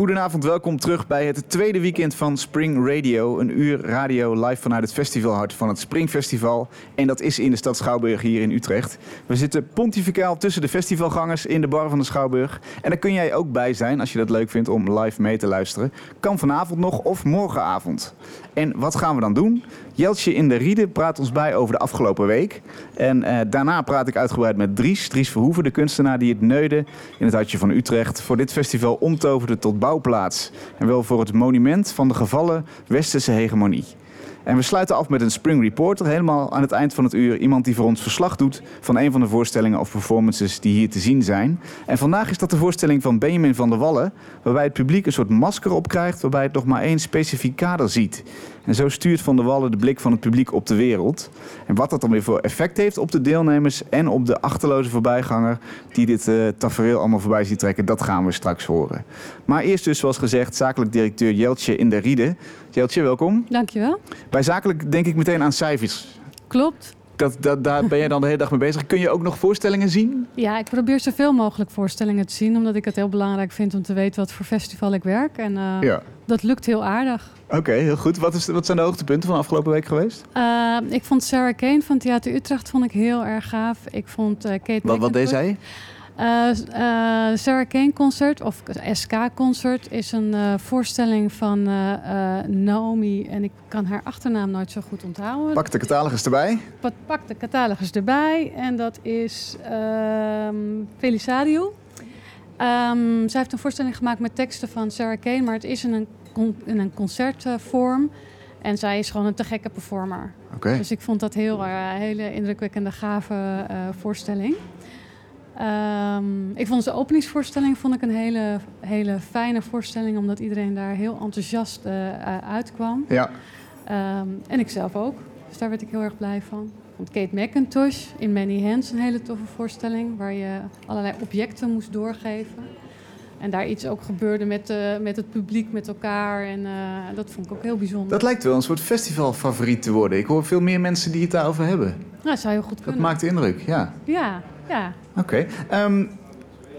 Goedenavond, welkom terug bij het tweede weekend van Spring Radio. Een uur radio live vanuit het festivalhart van het Springfestival. En dat is in de stad Schouwburg hier in Utrecht. We zitten pontificaal tussen de festivalgangers in de bar van de Schouwburg. En daar kun jij ook bij zijn als je dat leuk vindt om live mee te luisteren. Kan vanavond nog of morgenavond. En wat gaan we dan doen? Jeltje in de Riede praat ons bij over de afgelopen week. En eh, daarna praat ik uitgebreid met Dries. Dries Verhoeven, de kunstenaar die het Neude in het hartje van Utrecht voor dit festival omtoverde tot bouwplaats. En wel voor het monument van de gevallen westerse hegemonie. En we sluiten af met een Spring Reporter, helemaal aan het eind van het uur. Iemand die voor ons verslag doet van een van de voorstellingen of performances die hier te zien zijn. En vandaag is dat de voorstelling van Benjamin van der Wallen, waarbij het publiek een soort masker opkrijgt, waarbij het nog maar één specifiek kader ziet. En zo stuurt Van der Wallen de blik van het publiek op de wereld. En wat dat dan weer voor effect heeft op de deelnemers en op de achterloze voorbijganger die dit uh, tafereel allemaal voorbij ziet trekken, dat gaan we straks horen. Maar eerst dus, zoals gezegd, zakelijk directeur Jeltje in de Riede. Jeltje, welkom. Dankjewel. Bij zakelijk denk ik meteen aan cijfers. Klopt. Dat, dat, daar ben je dan de hele dag mee bezig. Kun je ook nog voorstellingen zien? Ja, ik probeer zoveel mogelijk voorstellingen te zien. Omdat ik het heel belangrijk vind om te weten wat voor festival ik werk. En uh, ja. dat lukt heel aardig. Oké, heel goed. Wat, is, wat zijn de hoogtepunten van de afgelopen week geweest? Uh, ik vond Sarah Kane van Theater Utrecht vond ik heel erg gaaf. Ik vond uh, Kate Wat, wat deed zij? Uh, uh, Sarah Kane Concert, of SK Concert, is een uh, voorstelling van Naomi. En ik kan haar achternaam nooit zo goed onthouden. Pak de catalogus erbij. Pak, pak de catalogus erbij. En dat is um, Felisario. Um, zij heeft een voorstelling gemaakt met teksten van Sarah Kane, maar het is in een, in een concertvorm. En zij is gewoon een te gekke performer. Okay. Dus ik vond dat heel, hele indrukwekkende, gave voorstelling. Um, ik vond de openingsvoorstelling vond ik een hele, hele fijne voorstelling, omdat iedereen daar heel enthousiast uh, uitkwam. Ja. Um, en ik zelf ook. Dus daar werd ik heel erg blij van. Vond Kate McIntosh in Many Hands een hele toffe voorstelling, waar je allerlei objecten moest doorgeven. En daar iets ook gebeurde met, uh, met het publiek, met elkaar. En uh, dat vond ik ook heel bijzonder. Dat lijkt wel een soort festivalfavoriet te worden. Ik hoor veel meer mensen die het daarover hebben. Nou, dat zou heel goed kunnen. Dat maakt indruk, ja. Ja, ja. Oké. Um,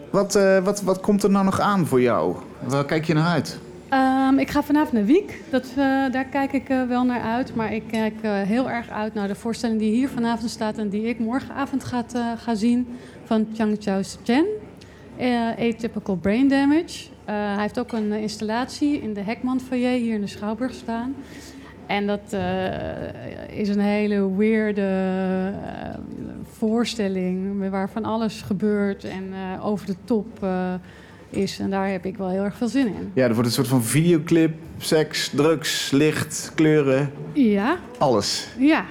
wat, uh, wat, wat komt er nou nog aan voor jou? Waar kijk je naar uit? Um, ik ga vanavond naar Wiek. Dat, uh, daar kijk ik uh, wel naar uit. Maar ik kijk heel erg uit naar de voorstelling die hier vanavond staat... en die ik morgenavond ga, ga zien van Chang Chao Chen. Atypical Brain Damage. hij heeft ook een installatie in de Hekman Foyer hier in de Schouwburg staan... En dat uh, is een hele weirde uh, voorstelling waar van alles gebeurt en uh, over de top is. En daar heb ik wel heel erg veel zin in. Ja, er wordt een soort van videoclip, seks, drugs, licht, kleuren. Ja. Alles. Ja,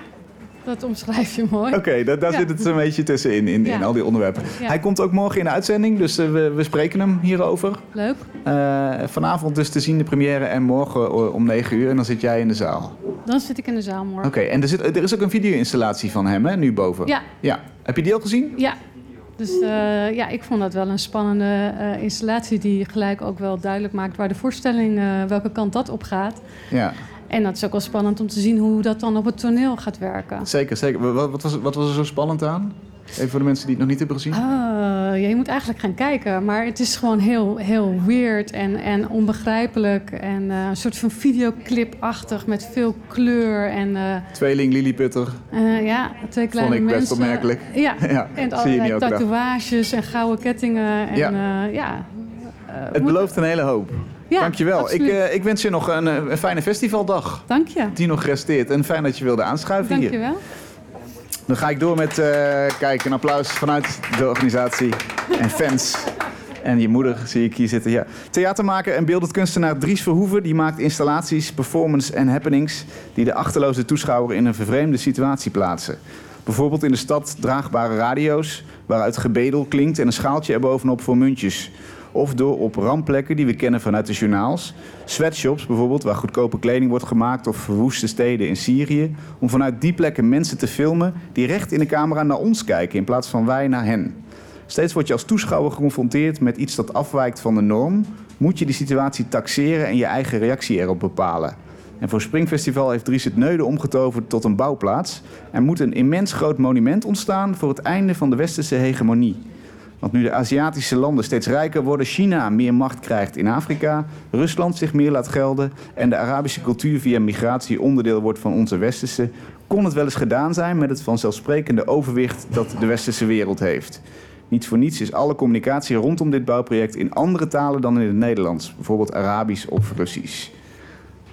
dat omschrijf je mooi. Oké, okay, daar, daar ja. zit het een beetje tussenin, in, in al die onderwerpen. Hij komt ook morgen in de uitzending, dus uh, we, we, spreken hem hierover. Leuk. Uh, vanavond dus te zien de première en morgen om 9 uur. En dan zit jij in de zaal. Dan zit ik in de zaal morgen. Oké, okay, en er, zit, er is ook een video-installatie van hem, hè, nu boven? Ja. ja. Heb je die al gezien? Ja. Dus uh, ja, ik vond dat wel een spannende installatie die gelijk ook wel duidelijk maakt waar de voorstelling, welke kant dat op gaat. Ja. En dat is ook wel spannend om te zien hoe dat dan op het toneel gaat werken. Zeker, zeker. Wat, wat, was, wat was er zo spannend aan? Even voor de mensen die het nog niet hebben gezien. Uh, ja, je moet eigenlijk gaan kijken. Maar het is gewoon heel, heel weird en, en onbegrijpelijk. En uh, een soort van videoclipachtig met veel kleur. En, uh, Tweeling Lilliputter. Uh, ja, twee kleine Vond ik mensen. best opmerkelijk. Ja, ja en allerlei tatoeages en gouden kettingen. En, ja. ja het belooft een hele hoop. Ja, Dankjewel. Ik, uh, ik wens je nog een, een, fijne festivaldag. Dank je. Die nog resteert. En fijn dat je wilde aanschuiven Dank hier. je wel. Dan ga ik door met, uh, kijk, een applaus vanuit de organisatie en fans. En je moeder zie ik hier zitten. Ja. Theatermaker en beeldend kunstenaar Dries Verhoeven... die maakt installaties, performance en happenings... die de achterloze toeschouwer in een vervreemde situatie plaatsen. Bijvoorbeeld in de stad draagbare radio's... waaruit gebedel klinkt en een schaaltje erbovenop voor muntjes of door op ramplekken die we kennen vanuit de journaals. Sweatshops bijvoorbeeld, waar goedkope kleding wordt gemaakt... of verwoeste steden in Syrië. Om vanuit die plekken mensen te filmen die recht in de camera naar ons kijken... in plaats van wij naar hen. Steeds word je als toeschouwer geconfronteerd met iets dat afwijkt van de norm... moet je die situatie taxeren en je eigen reactie erop bepalen. En voor Springfestival heeft Dries het Neude omgetoverd tot een bouwplaats. Er moet een immens groot monument ontstaan voor het einde van de westerse hegemonie... Want nu de Aziatische landen steeds rijker worden, China meer macht krijgt in Afrika, Rusland zich meer laat gelden en de Arabische cultuur via migratie onderdeel wordt van onze westerse, kon het wel eens gedaan zijn met het vanzelfsprekende overwicht dat de westerse wereld heeft. Niet voor niets is alle communicatie rondom dit bouwproject in andere talen dan in het Nederlands, bijvoorbeeld Arabisch of Russisch.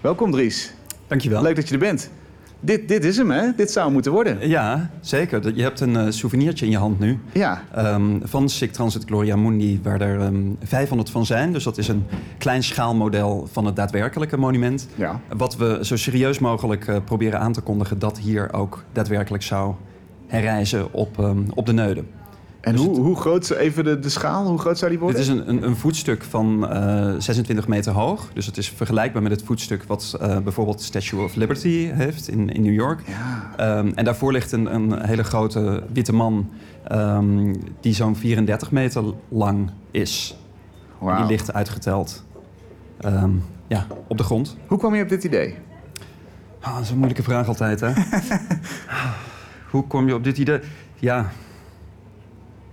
Welkom Dries. Dankjewel. Leuk dat je er bent. Dit, dit is hem, hè? Dit zou moeten worden. Ja, zeker. Je hebt een uh, souvenirtje in je hand nu. Ja. Um, van SICK Transit Gloria Mundi, waar er um, 500 van zijn. Dus dat is een klein schaalmodel van het daadwerkelijke monument. Ja. Wat we zo serieus mogelijk uh, proberen aan te kondigen... dat hier ook daadwerkelijk zou herrijzen op, um, op de Neuden. En dus hoe, het, hoe groot, even de, de schaal, hoe groot zou die worden? Het is een, een, een voetstuk van uh, 26 meter hoog. Dus het is vergelijkbaar met het voetstuk wat uh, bijvoorbeeld Statue of Liberty heeft in, in New York. Ja. Um, en daarvoor ligt een, een hele grote witte man um, die zo'n 34 meter lang is. Wow. Die ligt uitgeteld um, ja, op de grond. Hoe kwam je op dit idee? Oh, dat is een moeilijke vraag altijd, hè? hoe kom je op dit idee? Ja,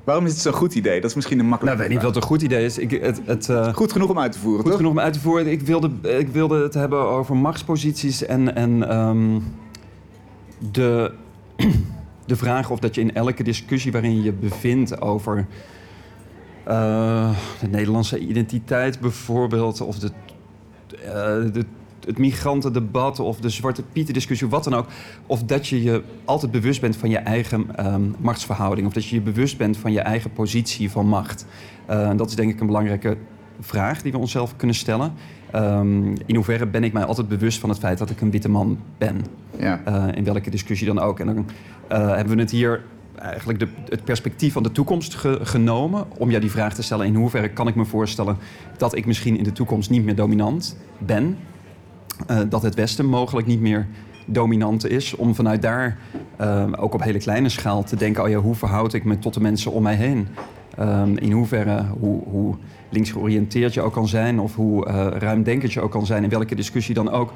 Waarom is het zo'n goed idee? Dat is misschien een makkelijke Nou, weet niet wat een goed idee is. Ik, het, het, uh, goed genoeg om uit te voeren, Goed toch? genoeg om uit te voeren. Ik wilde, ik wilde het hebben over machtsposities en, en um, de, de vraag of dat je in elke discussie waarin je je bevindt over uh, de Nederlandse identiteit bijvoorbeeld, of de, uh, de het migrantendebat of de Zwarte Pieten discussie, wat dan ook. Of dat je je altijd bewust bent van je eigen um, machtsverhouding. Of dat je je bewust bent van je eigen positie van macht. Uh, dat is denk ik een belangrijke vraag die we onszelf kunnen stellen. Um, in hoeverre ben ik mij altijd bewust van het feit dat ik een witte man ben? Ja. Uh, in welke discussie dan ook. En dan uh, hebben we het hier eigenlijk de, het perspectief van de toekomst ge, genomen om jou die vraag te stellen: in hoeverre kan ik me voorstellen dat ik misschien in de toekomst niet meer dominant ben? Uh, dat het Westen mogelijk niet meer dominant is. Om vanuit daar uh, ook op hele kleine schaal te denken: oh ja, hoe verhoud ik me tot de mensen om mij heen? Um, in hoeverre, hoe, hoe links georiënteerd je ook kan zijn, of hoe uh, ruimdenkend je ook kan zijn, in welke discussie dan ook,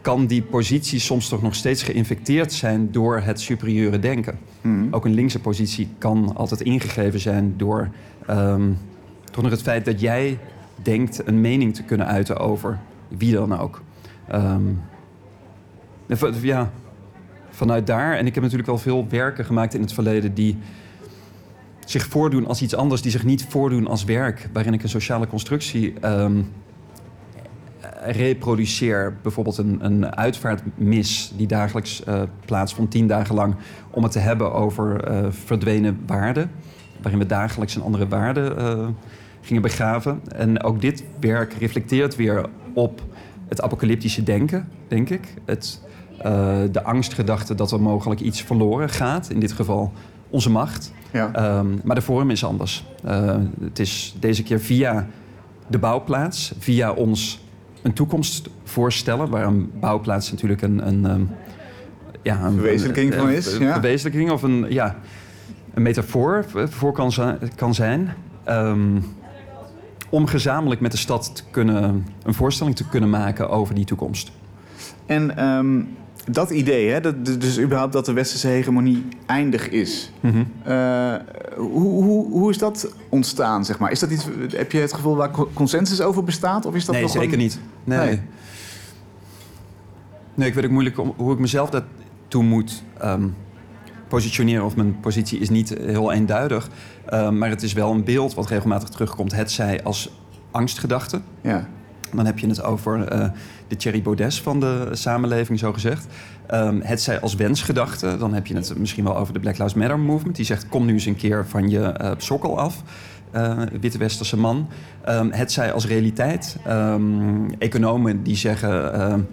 kan die positie soms toch nog steeds geïnfecteerd zijn door het superieure denken. Mm. Ook een linkse positie kan altijd ingegeven zijn door um, toch nog het feit dat jij denkt een mening te kunnen uiten over wie dan ook. Um, ja, vanuit daar. En ik heb natuurlijk wel veel werken gemaakt in het verleden die zich voordoen als iets anders, die zich niet voordoen als werk, waarin ik een sociale constructie um, reproduceer. Bijvoorbeeld een, een uitvaartmis die dagelijks uh, plaatsvond, tien dagen lang, om het te hebben over uh, verdwenen waarden, waarin we dagelijks een andere waarde uh, gingen begraven. En ook dit werk reflecteert weer op het apocalyptische denken, denk ik. Het, uh, de angstgedachte dat er mogelijk iets verloren gaat. In dit geval onze macht. Ja. Um, maar de vorm is anders. Uh, het is deze keer via de bouwplaats, via ons een toekomst voorstellen... waar een bouwplaats natuurlijk een... een um, ja, een verwezenlijking van is. Een, ja. verwezenlijking of een, ja, een metafoor voor kan, kan zijn... Um, om gezamenlijk met de stad te kunnen, een voorstelling te kunnen maken over die toekomst. En um, dat idee, hè, dat, dus überhaupt dat de westerse hegemonie eindig is. Mm -hmm. uh, hoe, hoe, hoe is dat ontstaan, zeg maar? Is dat iets, heb je het gevoel waar consensus over bestaat? Of is dat nee, nog zeker een... niet. Nee. nee. Nee, ik weet ook moeilijk om, hoe ik mezelf daartoe moet um, positioneren. Of mijn positie is niet heel eenduidig. Uh, maar het is wel een beeld wat regelmatig terugkomt. Het zij als angstgedachte. Ja. Dan heb je het over uh, de Thierry Baudet van de samenleving, zo gezegd. Um, het zij als wensgedachte. Dan heb je het misschien wel over de Black Lives Matter movement. Die zegt, kom nu eens een keer van je uh, sokkel af. Uh, witte westerse man. Um, het zij als realiteit. Um, economen die zeggen...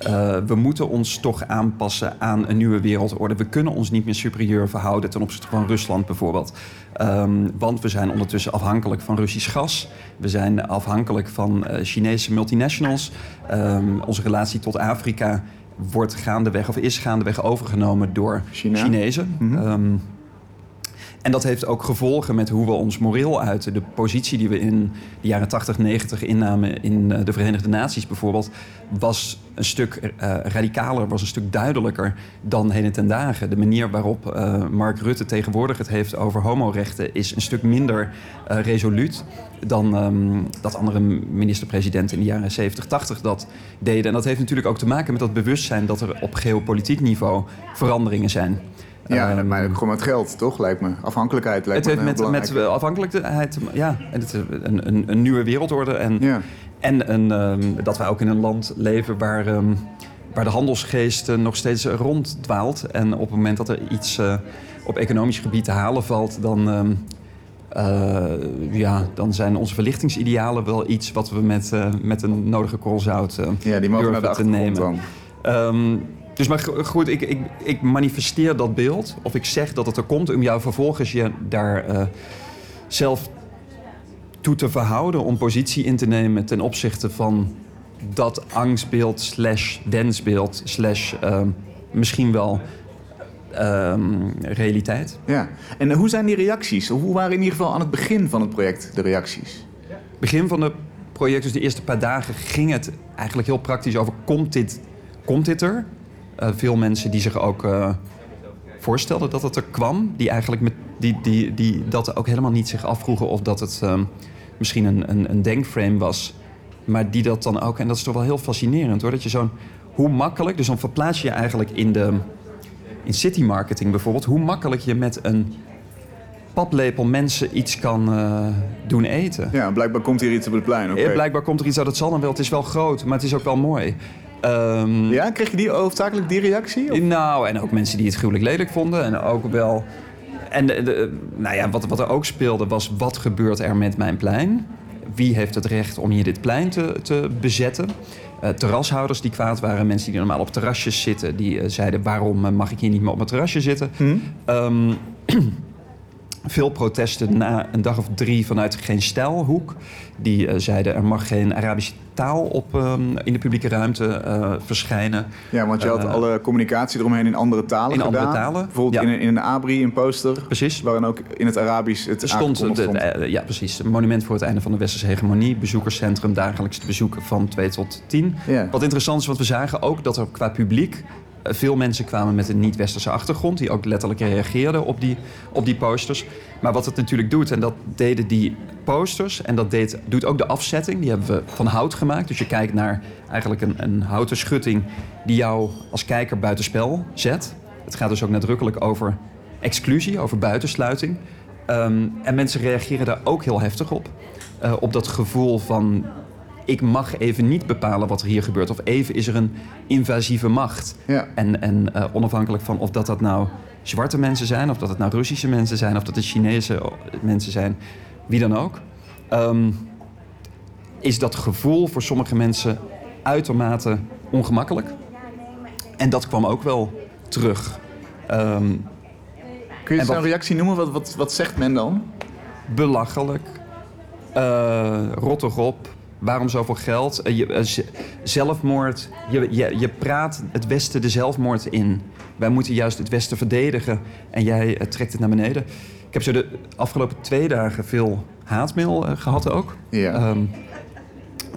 Uh, we moeten ons toch aanpassen aan een nieuwe wereldorde. We kunnen ons niet meer superieur verhouden ten opzichte van Rusland bijvoorbeeld. Um, want we zijn ondertussen afhankelijk van Russisch gas. We zijn afhankelijk van uh, Chinese multinationals. Um, onze relatie tot Afrika wordt gaandeweg of is gaandeweg overgenomen door China. Chinezen. Mm -hmm. um, En dat heeft ook gevolgen met hoe we ons moreel uiten. De positie die we in de jaren 80, 90 innamen in eh, de Verenigde Naties bijvoorbeeld, was een stuk uh, radicaler, was een stuk duidelijker dan heden ten dagen. De manier waarop uh, Mark Rutte tegenwoordig het heeft over homorechten is een stuk minder resoluut dan um, dat andere minister-presidenten in de jaren 70, 80 dat deden. En dat heeft natuurlijk ook te maken met dat bewustzijn dat er op geopolitiek niveau veranderingen zijn. Ja, maar gewoon met geld, toch? Lijkt me. Afhankelijkheid lijkt het me heeft met, met afhankelijkheid, ja. En het, een, een, een nieuwe wereldorde. En, ja. en een, um, dat wij ook in een land leven waar, um, waar de handelsgeest uh, nog steeds ronddwaalt. En op het moment dat er iets uh, op economisch gebied te halen valt, dan, um, uh, ja, dan zijn onze verlichtingsidealen wel iets wat we met, met een nodige korrel zout ja, die mogen naar de te nemen. Dan. Dus maar goed, ik, ik, ik, manifesteer dat beeld. Of ik zeg dat het er komt om jou vervolgens je daar uh, zelf toe te verhouden. Om positie in te nemen ten opzichte van dat angstbeeld slash wensbeeld slash uh, misschien wel um, realiteit. Ja, en hoe zijn die reacties? Hoe waren in ieder geval aan het begin van het project de reacties? Begin van het project, dus de eerste paar dagen, ging het eigenlijk heel praktisch over... komt dit, komt dit er? Uh, veel mensen die zich ook uh, voorstelden dat het er kwam. Die eigenlijk met, die, die, die dat ook helemaal niet zich afvroegen of dat het um, misschien een, een, een, denkframe was. Maar die dat dan ook, en dat is toch wel heel fascinerend hoor. Dat je zo'n, hoe makkelijk, dus dan verplaats je je eigenlijk in de in city marketing bijvoorbeeld, hoe makkelijk je met een paplepel mensen iets kan uh, doen eten. Ja, blijkbaar komt hier iets op het plein. Okay. Ja, blijkbaar komt er iets uit. Het zal dan wel. Het is wel groot, maar het is ook wel mooi. Um, ja, kreeg je die hoofdzakelijk die reactie? Of? Nou, en ook mensen die het gruwelijk lelijk vonden. En ook wel... En de, de, nou ja, wat, wat er ook speelde was... wat gebeurt er met mijn plein? Wie heeft het recht om hier dit plein te, te bezetten? Uh, terrashouders die kwaad waren. Mensen die normaal op terrasjes zitten. Die uh, zeiden, waarom uh, mag ik hier niet meer op mijn terrasje zitten? Hmm. Um, veel protesten na een dag of drie vanuit geen stijlhoek. Die uh, zeiden er mag geen Arabische taal op, um, in de publieke ruimte uh, verschijnen. Ja, want je had uh, alle communicatie eromheen in andere talen in gedaan. andere talen. Bijvoorbeeld ja. in, een, in een abri, een poster. Precies. Waarin ook in het Arabisch het stond, de, stond. ja, precies. Een monument voor het einde van de westerse hegemonie. Bezoekerscentrum, dagelijks te bezoeken van 2 tot 10. Ja. Wat interessant is, wat we zagen ook dat er qua publiek veel mensen kwamen met een niet-westerse achtergrond... die ook letterlijk reageerden op die, op die posters. Maar wat het natuurlijk doet, en dat deden die posters... en dat deed, doet ook de afzetting, die hebben we van hout gemaakt. Dus je kijkt naar eigenlijk een, een houten schutting... die jou als kijker buitenspel zet. Het gaat dus ook nadrukkelijk over exclusie, over buitensluiting. Um, en mensen reageren daar ook heel heftig op. Uh, op dat gevoel van ik mag even niet bepalen wat er hier gebeurt. Of even is er een invasieve macht. Ja. En, en uh, onafhankelijk van of dat, dat nou zwarte mensen zijn... of dat het nou Russische mensen zijn... of dat het Chinese mensen zijn, wie dan ook... Um, is dat gevoel voor sommige mensen uitermate ongemakkelijk. En dat kwam ook wel terug. Um, Kun je zo'n reactie noemen? Wat, wat, wat zegt men dan? Belachelijk. Uh, rot erop waarom zoveel geld? Je, zelfmoord, je, je, je praat het Westen de zelfmoord in. Wij moeten juist het Westen verdedigen en jij trekt het naar beneden. Ik heb zo de afgelopen twee dagen veel haatmail gehad ook. Ja. Um,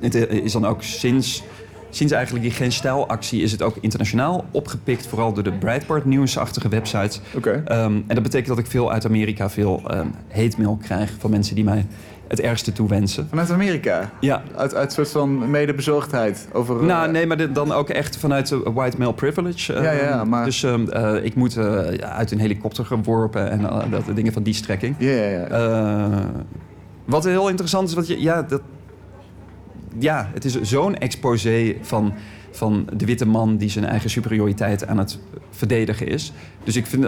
het is dan ook sinds, sinds eigenlijk die Geen Stijlactie... is het ook internationaal opgepikt. Vooral door de Breitbart nieuwsachtige websites. Okay. Um, en dat betekent dat ik veel uit Amerika veel um, hate mail krijg... van mensen die mij het ergste toewensen. Vanuit Amerika? Ja. Uit, uit een soort van medebezorgdheid? Over, nou, uh... nee, maar dit, dan ook echt vanuit white male privilege. Uh, ja, ja, maar... Dus uh, ik moet uit een helikopter geworpen en dat, dingen van die strekking. Ja, ja, ja. wat heel interessant is, wat je, ja, dat, ja, het is zo'n exposé van, van de witte man die zijn eigen superioriteit aan het verdedigen is. Dus ik vind,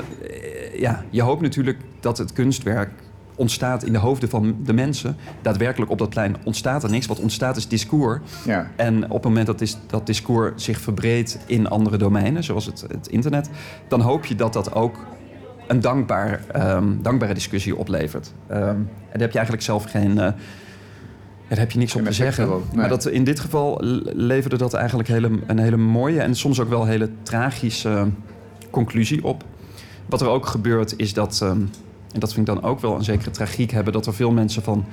ja, je hoopt natuurlijk dat het kunstwerk ontstaat in de hoofden van de mensen. Daadwerkelijk op dat plein ontstaat er niks. Wat ontstaat is discours. Ja. En op het moment dat dis dat discours zich verbreedt in andere domeinen, zoals het, het internet, dan hoop je dat dat ook een dankbaar, um, dankbare discussie oplevert. Um, en daar heb je eigenlijk zelf geen. Uh, daar heb je niks op te zeggen. Nee. Maar dat, in dit geval leverde dat eigenlijk hele, een hele mooie en soms ook wel hele tragische conclusie op. Wat er ook gebeurt is dat. Um, en dat vind ik dan ook wel een zekere tragiek hebben, dat er veel mensen van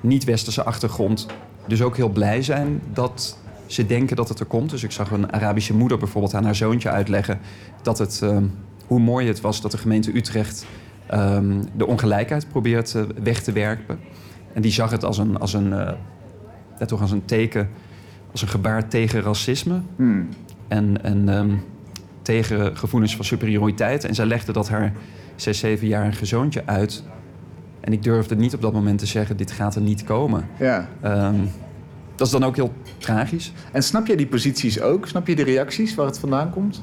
niet-westerse achtergrond dus ook heel blij zijn dat ze denken dat het er komt. Dus ik zag een Arabische moeder bijvoorbeeld aan haar zoontje uitleggen dat het, ehm, hoe mooi het was dat de gemeente Utrecht ehm, de ongelijkheid probeert uh, weg te werken. En die zag het als een, als een, uh, toch als een teken, als een gebaar tegen racisme. Hmm. En, en um, tegen gevoelens van superioriteit. En zij legde dat haar 6, 7-jarige zoontje uit. En ik durfde niet op dat moment te zeggen: dit gaat er niet komen. Ja. Um, dat is dan ook heel tragisch. En snap je die posities ook? Snap je de reacties waar het vandaan komt?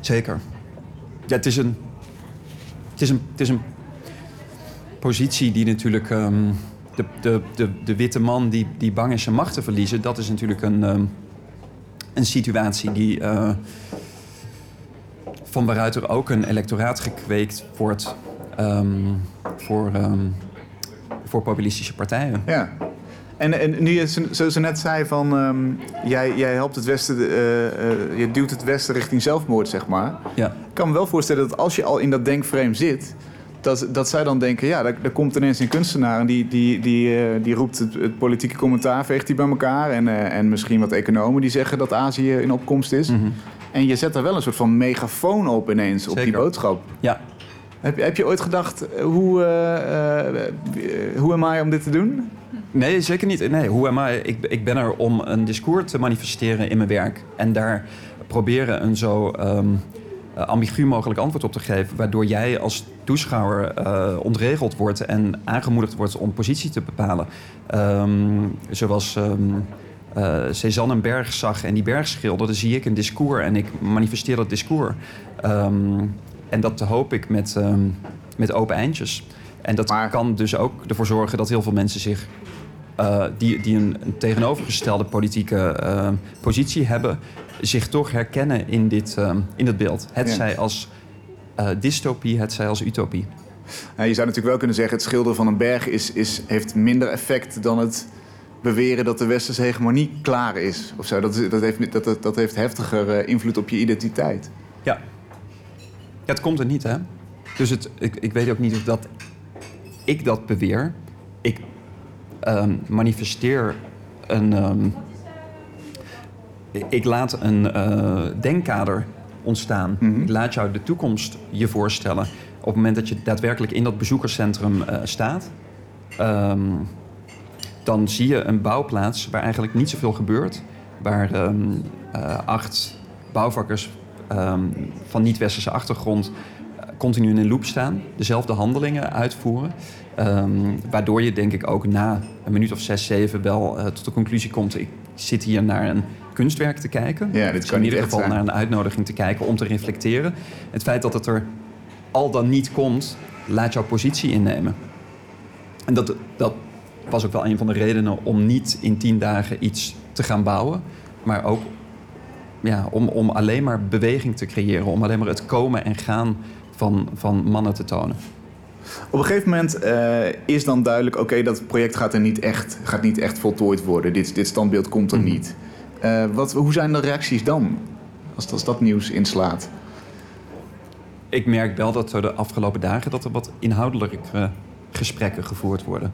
Zeker. Ja, het is een, het is een, het is een positie die natuurlijk. Um, de, de, de, de witte man die, die bang is zijn macht te verliezen, dat is natuurlijk een, um, een situatie die. Uh, van waaruit er ook een electoraat gekweekt wordt um, voor, voor populistische partijen. Ja. En, en nu je zo, zo net zei van um, jij, jij helpt het Westen, uh, uh, je duwt het Westen richting zelfmoord, zeg maar. Ja. Ik kan me wel voorstellen dat als je al in dat denkframe zit, dat, dat zij dan denken, ja, er, komt ineens een kunstenaar en die, die, die, uh, die roept het, het, politieke commentaar, veegt die bij elkaar. En, en misschien wat economen die zeggen dat Azië in opkomst is. Mm -hmm. En je zet er wel een soort van megafoon op ineens, op die boodschap. Ja. Heb, heb je ooit gedacht, hoe, hoe am I om dit te doen? Nee, zeker niet. Nee, hoe am I? Ik, ik ben er om een discours te manifesteren in mijn werk. En daar proberen een zo um, ambigu mogelijk antwoord op te geven. Waardoor jij als toeschouwer uh, ontregeld wordt en aangemoedigd wordt om positie te bepalen. Um, zoals um, uh, Cézanne een berg zag en die berg schilderde, zie ik een discours en ik manifesteer dat discours. en dat hoop ik met, met open eindjes. En dat maar... kan dus ook ervoor zorgen dat heel veel mensen zich uh, die, die een, een, tegenovergestelde politieke uh, positie hebben, zich toch herkennen in dit, in dit beeld. Het Ja. zij als uh, dystopie, het zij als utopie. Nou, je zou natuurlijk wel kunnen zeggen, het schilderen van een berg is, is, heeft minder effect dan het beweren dat de westerse hegemonie klaar is. Of zo. Dat, dat, heeft, dat, dat, dat heeft heftiger eh, invloed op je identiteit. Ja. ja, het komt er niet, hè? Dus het, ik, ik weet ook niet of dat ik dat beweer. Ik ehm, manifesteer een. ehm, ik laat een eh, denkkader ontstaan. Mhm. Ik laat jou de toekomst je voorstellen. Op het moment dat je daadwerkelijk in dat bezoekerscentrum eh, staat, ehm, dan zie je een bouwplaats waar eigenlijk niet zoveel gebeurt. Waar ehm, eh, acht bouwvakkers ehm, van niet-westerse achtergrond eh, continu in een loop staan, dezelfde handelingen uitvoeren. Ehm, waardoor je denk ik ook na een minuut of zes, zeven wel eh, tot de conclusie komt: ik zit hier naar een kunstwerk te kijken. Ja, dit kan in ieder geval naar een uitnodiging te kijken om te reflecteren. Het feit dat het er al dan niet komt, laat jouw positie innemen. En dat, dat was ook wel een van de redenen om niet in tien dagen iets te gaan bouwen. Maar ook ja, om, om alleen maar beweging te creëren. Om alleen maar het komen en gaan van, van mannen te tonen. Op een gegeven moment eh, is dan duidelijk, oké, dat project gaat er niet echt, gaat niet echt voltooid worden. Dit, dit standbeeld komt er Mhm. niet. Eh, wat, hoe zijn de reacties dan, als, als dat nieuws inslaat? Ik merk wel dat er de afgelopen dagen dat er wat inhoudelijke gesprekken gevoerd worden.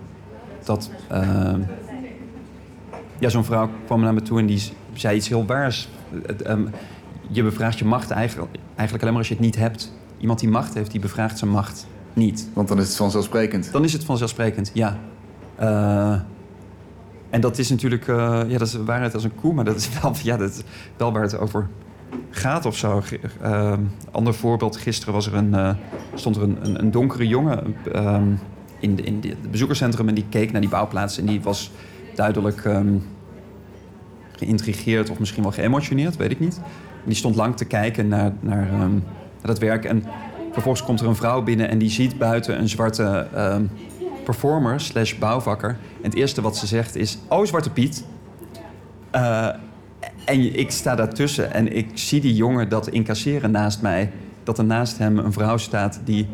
Dat eh, ja, zo'n vrouw kwam naar me toe en die zei iets heel waars. Het, ehm, je bevraagt je macht eigenlijk, eigenlijk alleen maar als je het niet hebt. Iemand die macht heeft, die bevraagt zijn macht niet. Want dan is het vanzelfsprekend. Dan is het vanzelfsprekend, ja. Eh, en dat is natuurlijk, eh, ja, dat is waarheid als een koe, maar dat is wel, ja, dat is wel waar het over gaat of zo. Ge- eh, ander voorbeeld, gisteren was er een, eh, stond er een, een, een donkere jongen ehm, in, de, in het bezoekerscentrum en die keek naar die bouwplaats en die was duidelijk ehm, geïntrigeerd of misschien wel geëmotioneerd, weet ik niet. Die stond lang te kijken naar, naar, ehm, naar dat werk en vervolgens komt er een vrouw binnen en die ziet buiten een zwarte ehm, performer slash bouwvakker. En het eerste wat ze zegt is, oh Zwarte Piet. Eh, en ik sta daartussen en ik zie die jongen dat incasseren naast mij. Dat er naast hem een vrouw staat die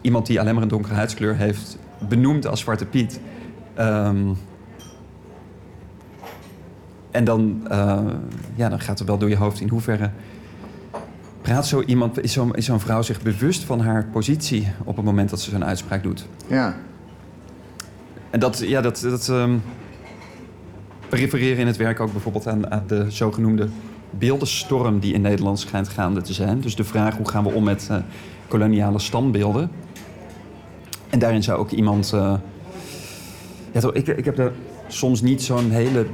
iemand die alleen maar een donkere huidskleur heeft benoemd als Zwarte Piet. Ehm, en dan, eh, ja, dan gaat er wel door je hoofd in hoeverre praat zo iemand, is zo'n zo vrouw zich bewust van haar positie op het moment dat ze zo'n uitspraak doet? Ja. En dat, ja, dat, dat ehm, we refereren in het werk ook bijvoorbeeld aan, aan de zogenoemde beeldenstorm die in Nederland schijnt gaande te zijn. Dus de vraag hoe gaan we om met eh, koloniale standbeelden. En daarin zou ook iemand. eh, ja, ik, ik heb daar soms niet zo'n hele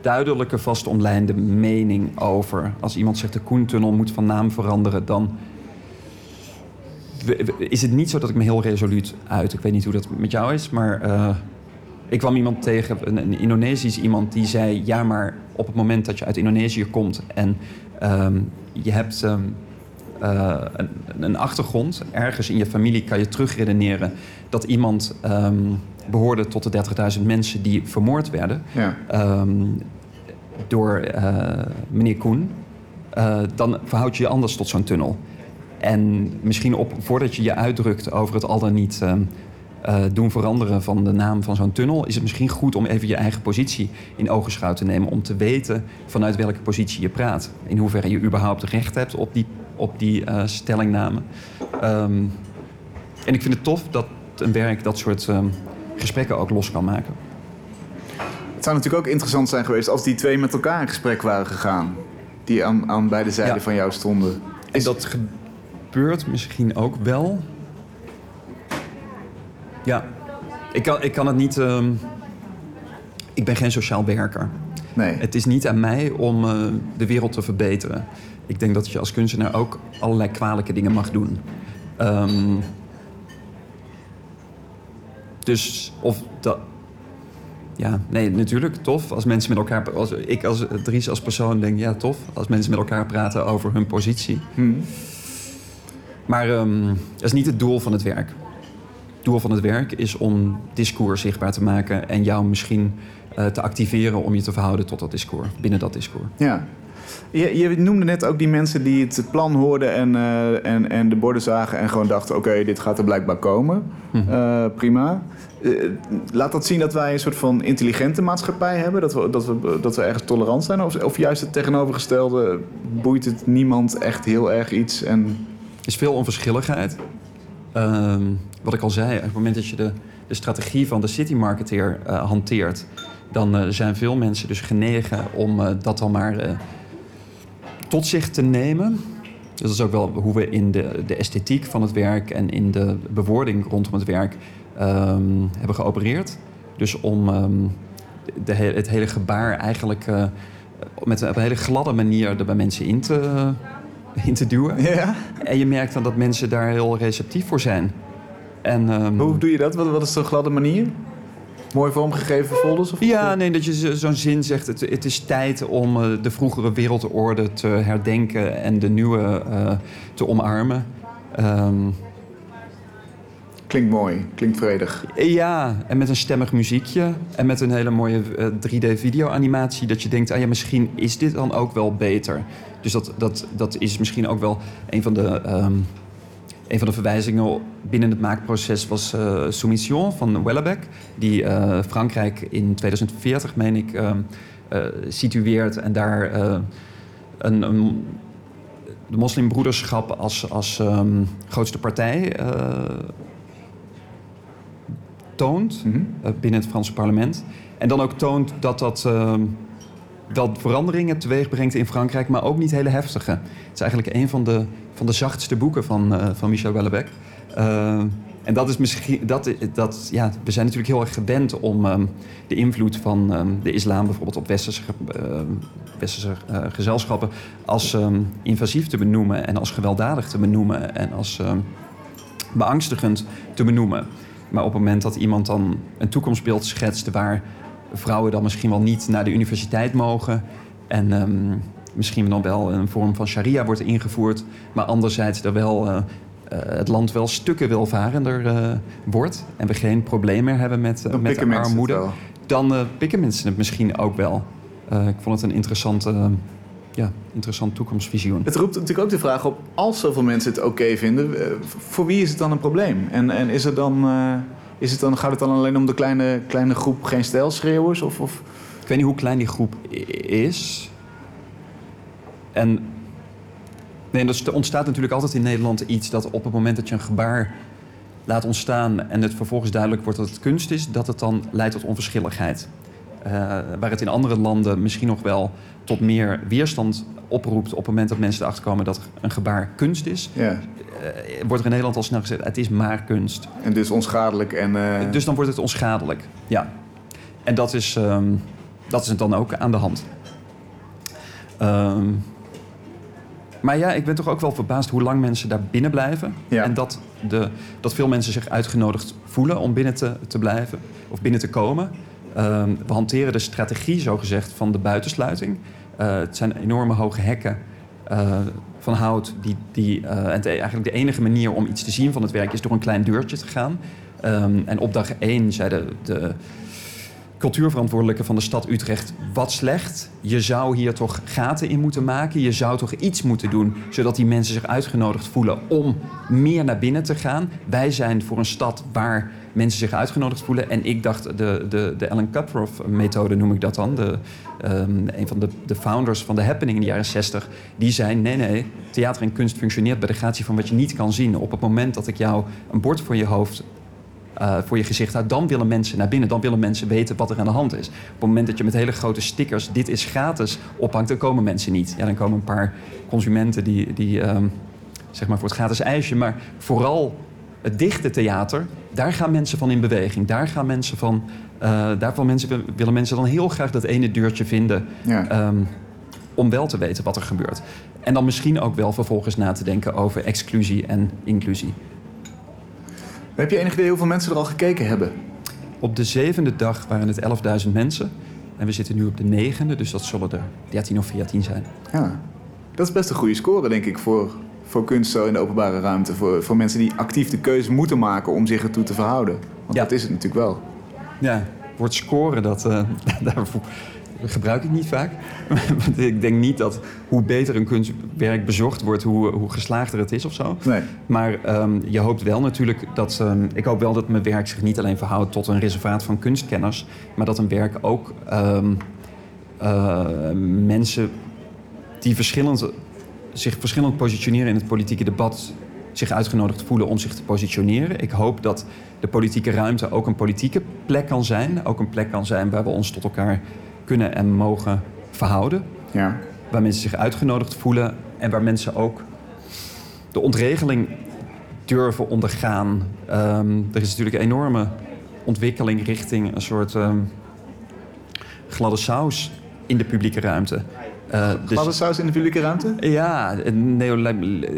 duidelijke, vastomlijnde mening over. Als iemand zegt de Koentunnel moet van naam veranderen, dan is het niet zo dat ik me heel resoluut uit. Ik weet niet hoe dat met jou is, maar eh, ik kwam iemand tegen, een, een Indonesisch iemand, die zei: Ja, maar op het moment dat je uit Indonesië komt en ehm, je hebt ehm, eh, een, een achtergrond, ergens in je familie kan je terugredeneren dat iemand ehm, behoorde tot de 30.000 mensen die vermoord werden Ja. ehm, door eh, meneer Koen, eh, dan verhoud je je anders tot zo'n tunnel. En misschien op, voordat je je uitdrukt over het al dan niet ehm, eh, doen veranderen van de naam van zo'n tunnel, is het misschien goed om even je eigen positie in ogenschouw te nemen. Om te weten vanuit welke positie je praat. In hoeverre je überhaupt recht hebt op die, op die eh, stellingname. Ehm, en ik vind het tof dat een werk dat soort ehm, gesprekken ook los kan maken. Het zou natuurlijk ook interessant zijn geweest als die twee met elkaar in gesprek waren gegaan. Die aan, aan beide zijden Ja. van jou stonden. En dat gebeurt misschien ook wel. Ja, ik kan, ik kan het niet. ehm, ik ben geen sociaal werker. Nee. Het is niet aan mij om eh, de wereld te verbeteren. Ik denk dat je als kunstenaar ook allerlei kwalijke dingen mag doen. Ehm, dus of dat. Ja, nee, natuurlijk tof. Als mensen met elkaar. Als, ik als Dries als persoon denk, ja, tof. Als mensen met elkaar praten over hun positie. Hm. Maar ehm, dat is niet het doel van het werk. Het doel van het werk is om discours zichtbaar te maken en jou misschien eh, te activeren om je te verhouden tot dat discours, binnen dat discours. Ja. Je, je noemde net ook die mensen die het plan hoorden en, eh, en, en de borden zagen en gewoon dachten: oké, dit gaat er blijkbaar komen. Mhm. Eh, prima. Eh, laat dat zien dat wij een soort van intelligente maatschappij hebben, dat we, dat we, dat we ergens tolerant zijn, of, of juist het tegenovergestelde, boeit het niemand echt heel erg iets en is veel onverschilligheid. Ehm, wat ik al zei, op het moment dat je de, de strategie van de city marketeer hanteert, dan zijn veel mensen dus genegen om dat dan maar tot zich te nemen. Dus dat is ook wel hoe we in de, de esthetiek van het werk en in de bewoording rondom het werk ehm, hebben geopereerd. Dus om ehm, de, he- het hele gebaar eigenlijk eh, met een, op een hele gladde manier er bij mensen in te, in te duwen. Ja? En je merkt dan dat mensen daar heel receptief voor zijn. En, ehm, Hoe doe je dat? Wat, wat is zo'n gladde manier? Mooi vormgegeven folders? Of Ja, nee, dat je zo- zo'n zin zegt... Het, het is tijd om eh, de vroegere wereldorde te herdenken... en de nieuwe eh, te omarmen. Ehm, Klinkt mooi, klinkt vredig. ja, en met een stemmig muziekje... en met een hele mooie eh, 3D-video-animatie... dat je denkt, ah ja, misschien is dit dan ook wel beter. Dus dat, dat, dat is misschien ook wel een van de... ehm, een van de verwijzingen binnen het maakproces was eh, Soumission van Wellebec, die eh, Frankrijk in 2040, meen ik, ehm, eh, situeert en daar een, een, de moslimbroederschap als, als ehm, grootste partij toont Mhm. binnen het Franse parlement. En dan ook toont dat dat ehm, wel veranderingen teweeg brengt in Frankrijk, maar ook niet hele heftige. Het is eigenlijk een van de, van de zachtste boeken van, eh, van Michel Houellebecq. Eh, en dat is misschien, dat, dat, ja, we zijn natuurlijk heel erg gewend om ehm, de invloed van ehm, de islam bijvoorbeeld op westerse, ehm, westerse eh, gezelschappen als ehm, invasief te benoemen en als gewelddadig te benoemen en als beangstigend te benoemen. Maar op het moment dat iemand dan een toekomstbeeld schetst waar vrouwen dan misschien wel niet naar de universiteit mogen en ehm, misschien dan wel een vorm van sharia wordt ingevoerd, maar anderzijds er wel eh, eh, het land wel stukken welvarender eh, wordt en we geen probleem meer hebben met, met armoede, dan pikken mensen het misschien ook wel. Ik vond het een interessante, ja, interessant toekomstvisioen. Het roept natuurlijk ook de vraag op, als zoveel mensen het oké vinden, voor wie is het dan een probleem? En, en is het dan, is het dan, gaat het dan alleen om de kleine, kleine groep geen stijlschreeuwers? Of, of... Ik weet niet hoe klein die groep is. En Nee, er ontstaat natuurlijk altijd in Nederland iets dat op het moment dat je een gebaar laat ontstaan en het vervolgens duidelijk wordt dat het kunst is, dat het dan leidt tot onverschilligheid. Uh, waar het in andere landen misschien nog wel tot meer weerstand oproept op het moment dat mensen erachter komen dat een gebaar kunst is, ja. Uh, wordt er in Nederland al snel gezegd: het is maar kunst. En dus onschadelijk. En, uh... Dus dan wordt het onschadelijk, ja. En dat is, um, dat is het dan ook aan de hand. Um, maar ja, ik ben toch ook wel verbaasd hoe lang mensen daar binnen blijven. Ja. En dat, de, dat veel mensen zich uitgenodigd voelen om binnen te, te blijven of binnen te komen. Um, we hanteren de strategie, zogezegd, van de buitensluiting. Uh, het zijn enorme hoge hekken uh, van hout. Die, die, uh, en eigenlijk de enige manier om iets te zien van het werk is door een klein deurtje te gaan. Um, en op dag één zeiden de, de cultuurverantwoordelijke van de stad Utrecht... wat slecht, je zou hier toch gaten in moeten maken. Je zou toch iets moeten doen, zodat die mensen zich uitgenodigd voelen... om meer naar binnen te gaan. Wij zijn voor een stad waar mensen zich uitgenodigd voelen. En ik dacht, de, de, de Alan Cutroff-methode noem ik dat dan... De, um, een van de, de founders van de Happening in de jaren 60... die zei, nee, nee, theater en kunst functioneert bij de gratie van wat je niet kan zien. Op het moment dat ik jou een bord voor je hoofd uh, voor je gezicht uit, dan willen mensen naar binnen. Dan willen mensen weten wat er aan de hand is. Op het moment dat je met hele grote stickers dit is gratis ophangt, dan komen mensen niet. Ja, dan komen een paar consumenten die, die um, zeg maar voor het gratis ijsje. Maar vooral het dichte theater, daar gaan mensen van in beweging. Daar gaan mensen van, uh, daarvan mensen, willen mensen dan heel graag dat ene deurtje vinden. Ja. Um, om wel te weten wat er gebeurt. En dan misschien ook wel vervolgens na te denken over exclusie en inclusie. Heb je enig idee hoeveel mensen er al gekeken hebben? Op de zevende dag waren het 11.000 mensen. En we zitten nu op de negende, dus dat zullen er 13 of 14 zijn. Ja, dat is best een goede score, denk ik, voor, voor kunst zo in de openbare ruimte. Voor, voor mensen die actief de keuze moeten maken om zich ertoe te verhouden. Want ja. dat is het natuurlijk wel. Ja, woord scoren, dat, uh, daarvoor gebruik ik niet vaak. Want ik denk niet dat hoe beter een kunstwerk bezocht wordt, hoe, hoe geslaagder het is of zo. Nee. Maar um, je hoopt wel natuurlijk dat. Um, ik hoop wel dat mijn werk zich niet alleen verhoudt tot een reservaat van kunstkenners, maar dat een werk ook um, uh, mensen die verschillend, zich verschillend positioneren in het politieke debat zich uitgenodigd voelen om zich te positioneren. Ik hoop dat de politieke ruimte ook een politieke plek kan zijn. Ook een plek kan zijn waar we ons tot elkaar kunnen en mogen verhouden. Ja. Waar mensen zich uitgenodigd voelen en waar mensen ook de ontregeling durven ondergaan. Um, er is natuurlijk een enorme ontwikkeling richting een soort um, gladde saus in de publieke ruimte. Uh, dus, saus in de publieke ruimte? Ja, neo,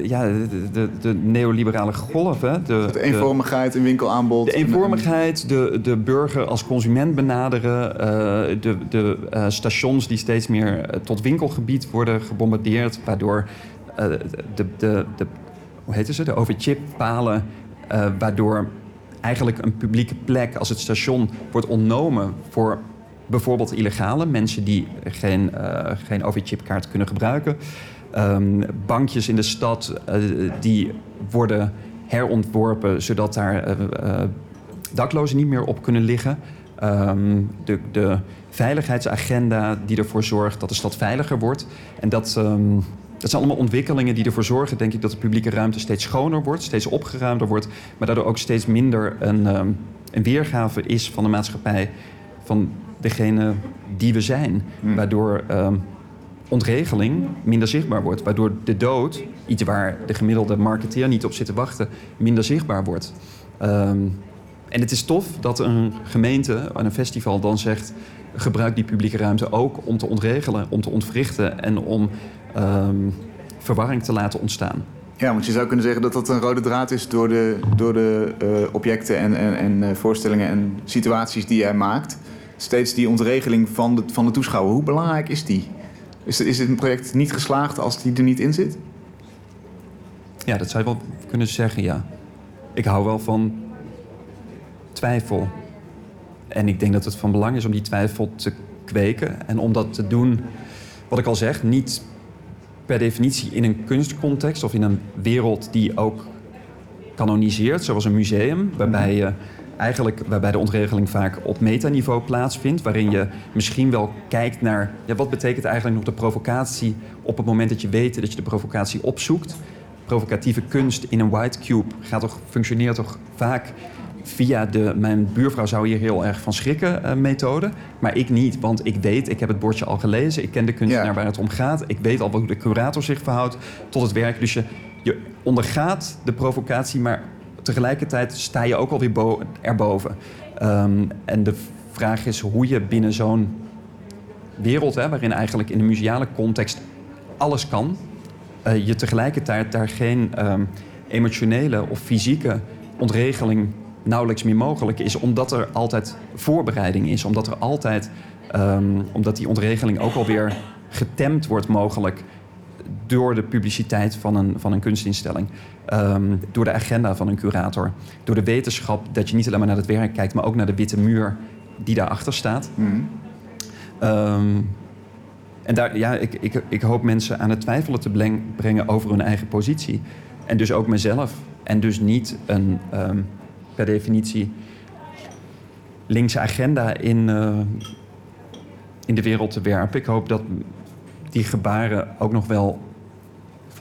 ja de, de, de, neoliberale golf. Hè? De, de eenvormigheid in winkelaanbod. De eenvormigheid, de, de burger als consument benaderen. Uh, de de uh, stations die steeds meer tot winkelgebied worden gebombardeerd. Waardoor de, de, de, hoe heet ze? de overchippalen... waardoor eigenlijk een publieke plek als het station wordt ontnomen voor bijvoorbeeld illegale, mensen die geen, uh, geen OV-chipkaart kunnen gebruiken. Um, bankjes in de stad uh, die worden herontworpen zodat daar uh, daklozen niet meer op kunnen liggen. Um, de, de, veiligheidsagenda die ervoor zorgt dat de stad veiliger wordt. En dat, um, dat zijn allemaal ontwikkelingen die ervoor zorgen, denk ik, dat de publieke ruimte steeds schoner wordt, steeds opgeruimder wordt, maar daardoor ook steeds minder een, een weergave is van de maatschappij. Van degene die we zijn. Hmm. Waardoor um, ontregeling minder zichtbaar wordt. Waardoor de dood, iets waar de gemiddelde marketeer niet op zit te wachten, minder zichtbaar wordt. Um, en het is tof dat een gemeente en een festival dan zegt: gebruik die publieke ruimte ook om te ontregelen, om te ontwrichten en om um, verwarring te laten ontstaan. Ja, want je zou kunnen zeggen dat dat een rode draad is door de, door de uh, objecten en, en, en uh, voorstellingen en situaties die jij maakt steeds die ontregeling van de, van de toeschouwer. Hoe belangrijk is die? Is, is dit een project niet geslaagd als die er niet in zit? Ja, dat zou je wel kunnen zeggen, ja. Ik hou wel van twijfel. En ik denk dat het van belang is om die twijfel te kweken. En om dat te doen, wat ik al zeg, niet per definitie in een kunstcontext of in een wereld die ook kanoniseert, zoals een museum, waarbij je eigenlijk waarbij de ontregeling vaak op metaniveau plaatsvindt, waarin je misschien wel kijkt naar ja, wat betekent eigenlijk nog de provocatie op het moment dat je weet dat je de provocatie opzoekt. Provocatieve kunst in een white cube gaat toch, functioneert toch vaak via de mijn buurvrouw zou hier heel erg van schrikken uh, methode. Maar ik niet, want ik weet, ik heb het bordje al gelezen. Ik ken de kunstenaar ja. waar het om gaat. Ik weet al hoe de curator zich verhoudt tot het werk. Dus je, je ondergaat de provocatie, maar tegelijkertijd sta je ook alweer bo erboven. Um, en de vraag is hoe je binnen zo'n wereld, hè, waarin eigenlijk in de museale context alles kan, uh, je tegelijkertijd daar geen um, emotionele of fysieke ontregeling nauwelijks meer mogelijk is, omdat er altijd voorbereiding is, omdat er altijd, um, omdat die ontregeling ook alweer getemd wordt mogelijk door de publiciteit van een, van een kunstinstelling, um, door de agenda van een curator, door de wetenschap dat je niet alleen maar naar het werk kijkt, maar ook naar de witte muur die daarachter staat. Mm. Um, en daar, ja, ik, ik, ik hoop mensen aan het twijfelen te brengen over hun eigen positie. En dus ook mezelf. En dus niet een, um, per definitie linkse agenda in, uh, in de wereld te werpen. Ik hoop dat die gebaren ook nog wel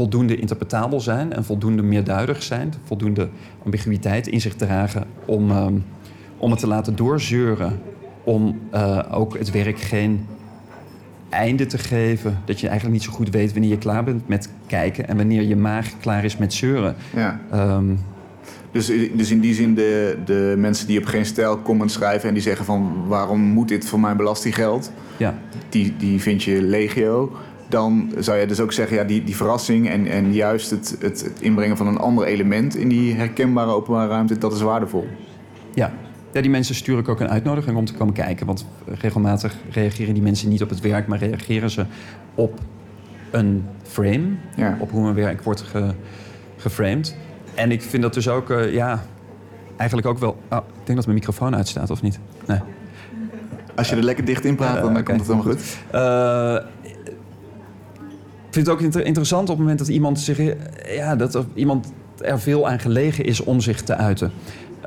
voldoende interpretabel zijn en voldoende meerduidig zijn, voldoende ambiguïteit in zich dragen om, um, om het te laten doorzeuren, om uh, ook het werk geen einde te geven. Dat je eigenlijk niet zo goed weet wanneer je klaar bent met kijken en wanneer je maag klaar is met zeuren. Ja. Um, dus, dus in die zin de, de mensen die op geen stijl comments schrijven en die zeggen van waarom moet dit voor mijn belastinggeld? Ja. Die, die vind je legio. Dan zou je dus ook zeggen, ja, die, die verrassing en, en juist het, het, het inbrengen van een ander element in die herkenbare openbare ruimte, dat is waardevol. Ja, ja, die mensen stuur ik ook een uitnodiging om te komen kijken. Want regelmatig reageren die mensen niet op het werk, maar reageren ze op een frame. Ja. Op hoe een werk wordt ge, geframed. En ik vind dat dus ook, uh, ja, eigenlijk ook wel. Oh, ik denk dat mijn microfoon uitstaat, of niet? Nee. Als je er lekker dicht in praat, dan uh, okay. komt het helemaal goed. Uh, vind het ook inter interessant op het moment dat iemand zich. Ja, dat er iemand er veel aan gelegen is om zich te uiten. Uh,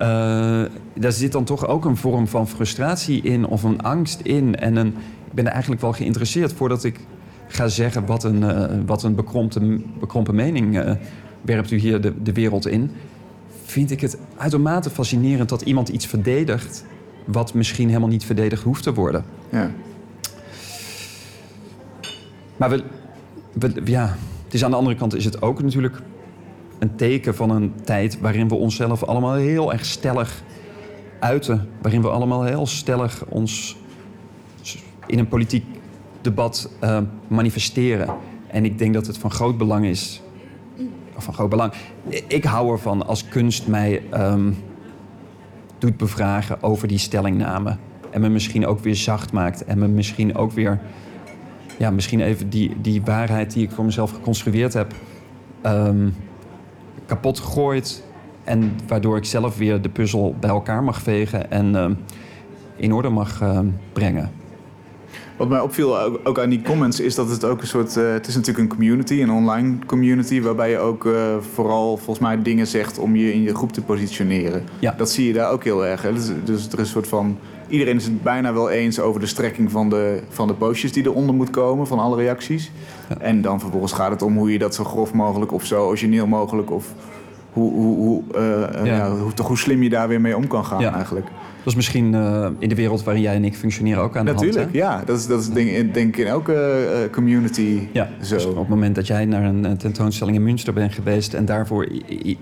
daar zit dan toch ook een vorm van frustratie in of een angst in. En een, ik ben er eigenlijk wel geïnteresseerd voordat ik ga zeggen wat een, uh, wat een bekrompen, bekrompen mening uh, werpt u hier de, de wereld in. Vind ik het uitermate fascinerend dat iemand iets verdedigt wat misschien helemaal niet verdedigd hoeft te worden. Ja. Maar we, we, ja, het is aan de andere kant is het ook natuurlijk een teken van een tijd waarin we onszelf allemaal heel erg stellig uiten. Waarin we allemaal heel stellig ons in een politiek debat uh, manifesteren. En ik denk dat het van groot belang is. Of van groot belang. Ik hou ervan als kunst mij um, doet bevragen over die stellingname. En me misschien ook weer zacht maakt. En me misschien ook weer. Ja, misschien even die, die waarheid die ik voor mezelf geconstrueerd heb. Um, kapot gegooid. En waardoor ik zelf weer de puzzel bij elkaar mag vegen en uh, in orde mag uh, brengen. Wat mij opviel ook aan die comments is dat het ook een soort. Uh, het is natuurlijk een community, een online community, waarbij je ook vooral volgens mij dingen zegt om je in je groep te positioneren. Ja. Dat zie je daar ook heel erg. Hè? Dus, dus er is een soort van. Iedereen is het bijna wel eens over de strekking van de, van de postjes die eronder moet komen, van alle reacties. Ja. En dan vervolgens gaat het om hoe je dat zo grof mogelijk of zo origineel mogelijk of hoe, hoe, hoe, uh, ja. Ja, hoe, toch, hoe slim je daar weer mee om kan gaan eigenlijk. Dat is misschien uh, in de wereld waarin jij en ik functioneren ook aan de hand. Natuurlijk, ja. Dat is, dat is denk, denk ik in elke uh, community ja. zo. Dus op het moment dat jij naar een tentoonstelling in Münster bent geweest... en daarvoor,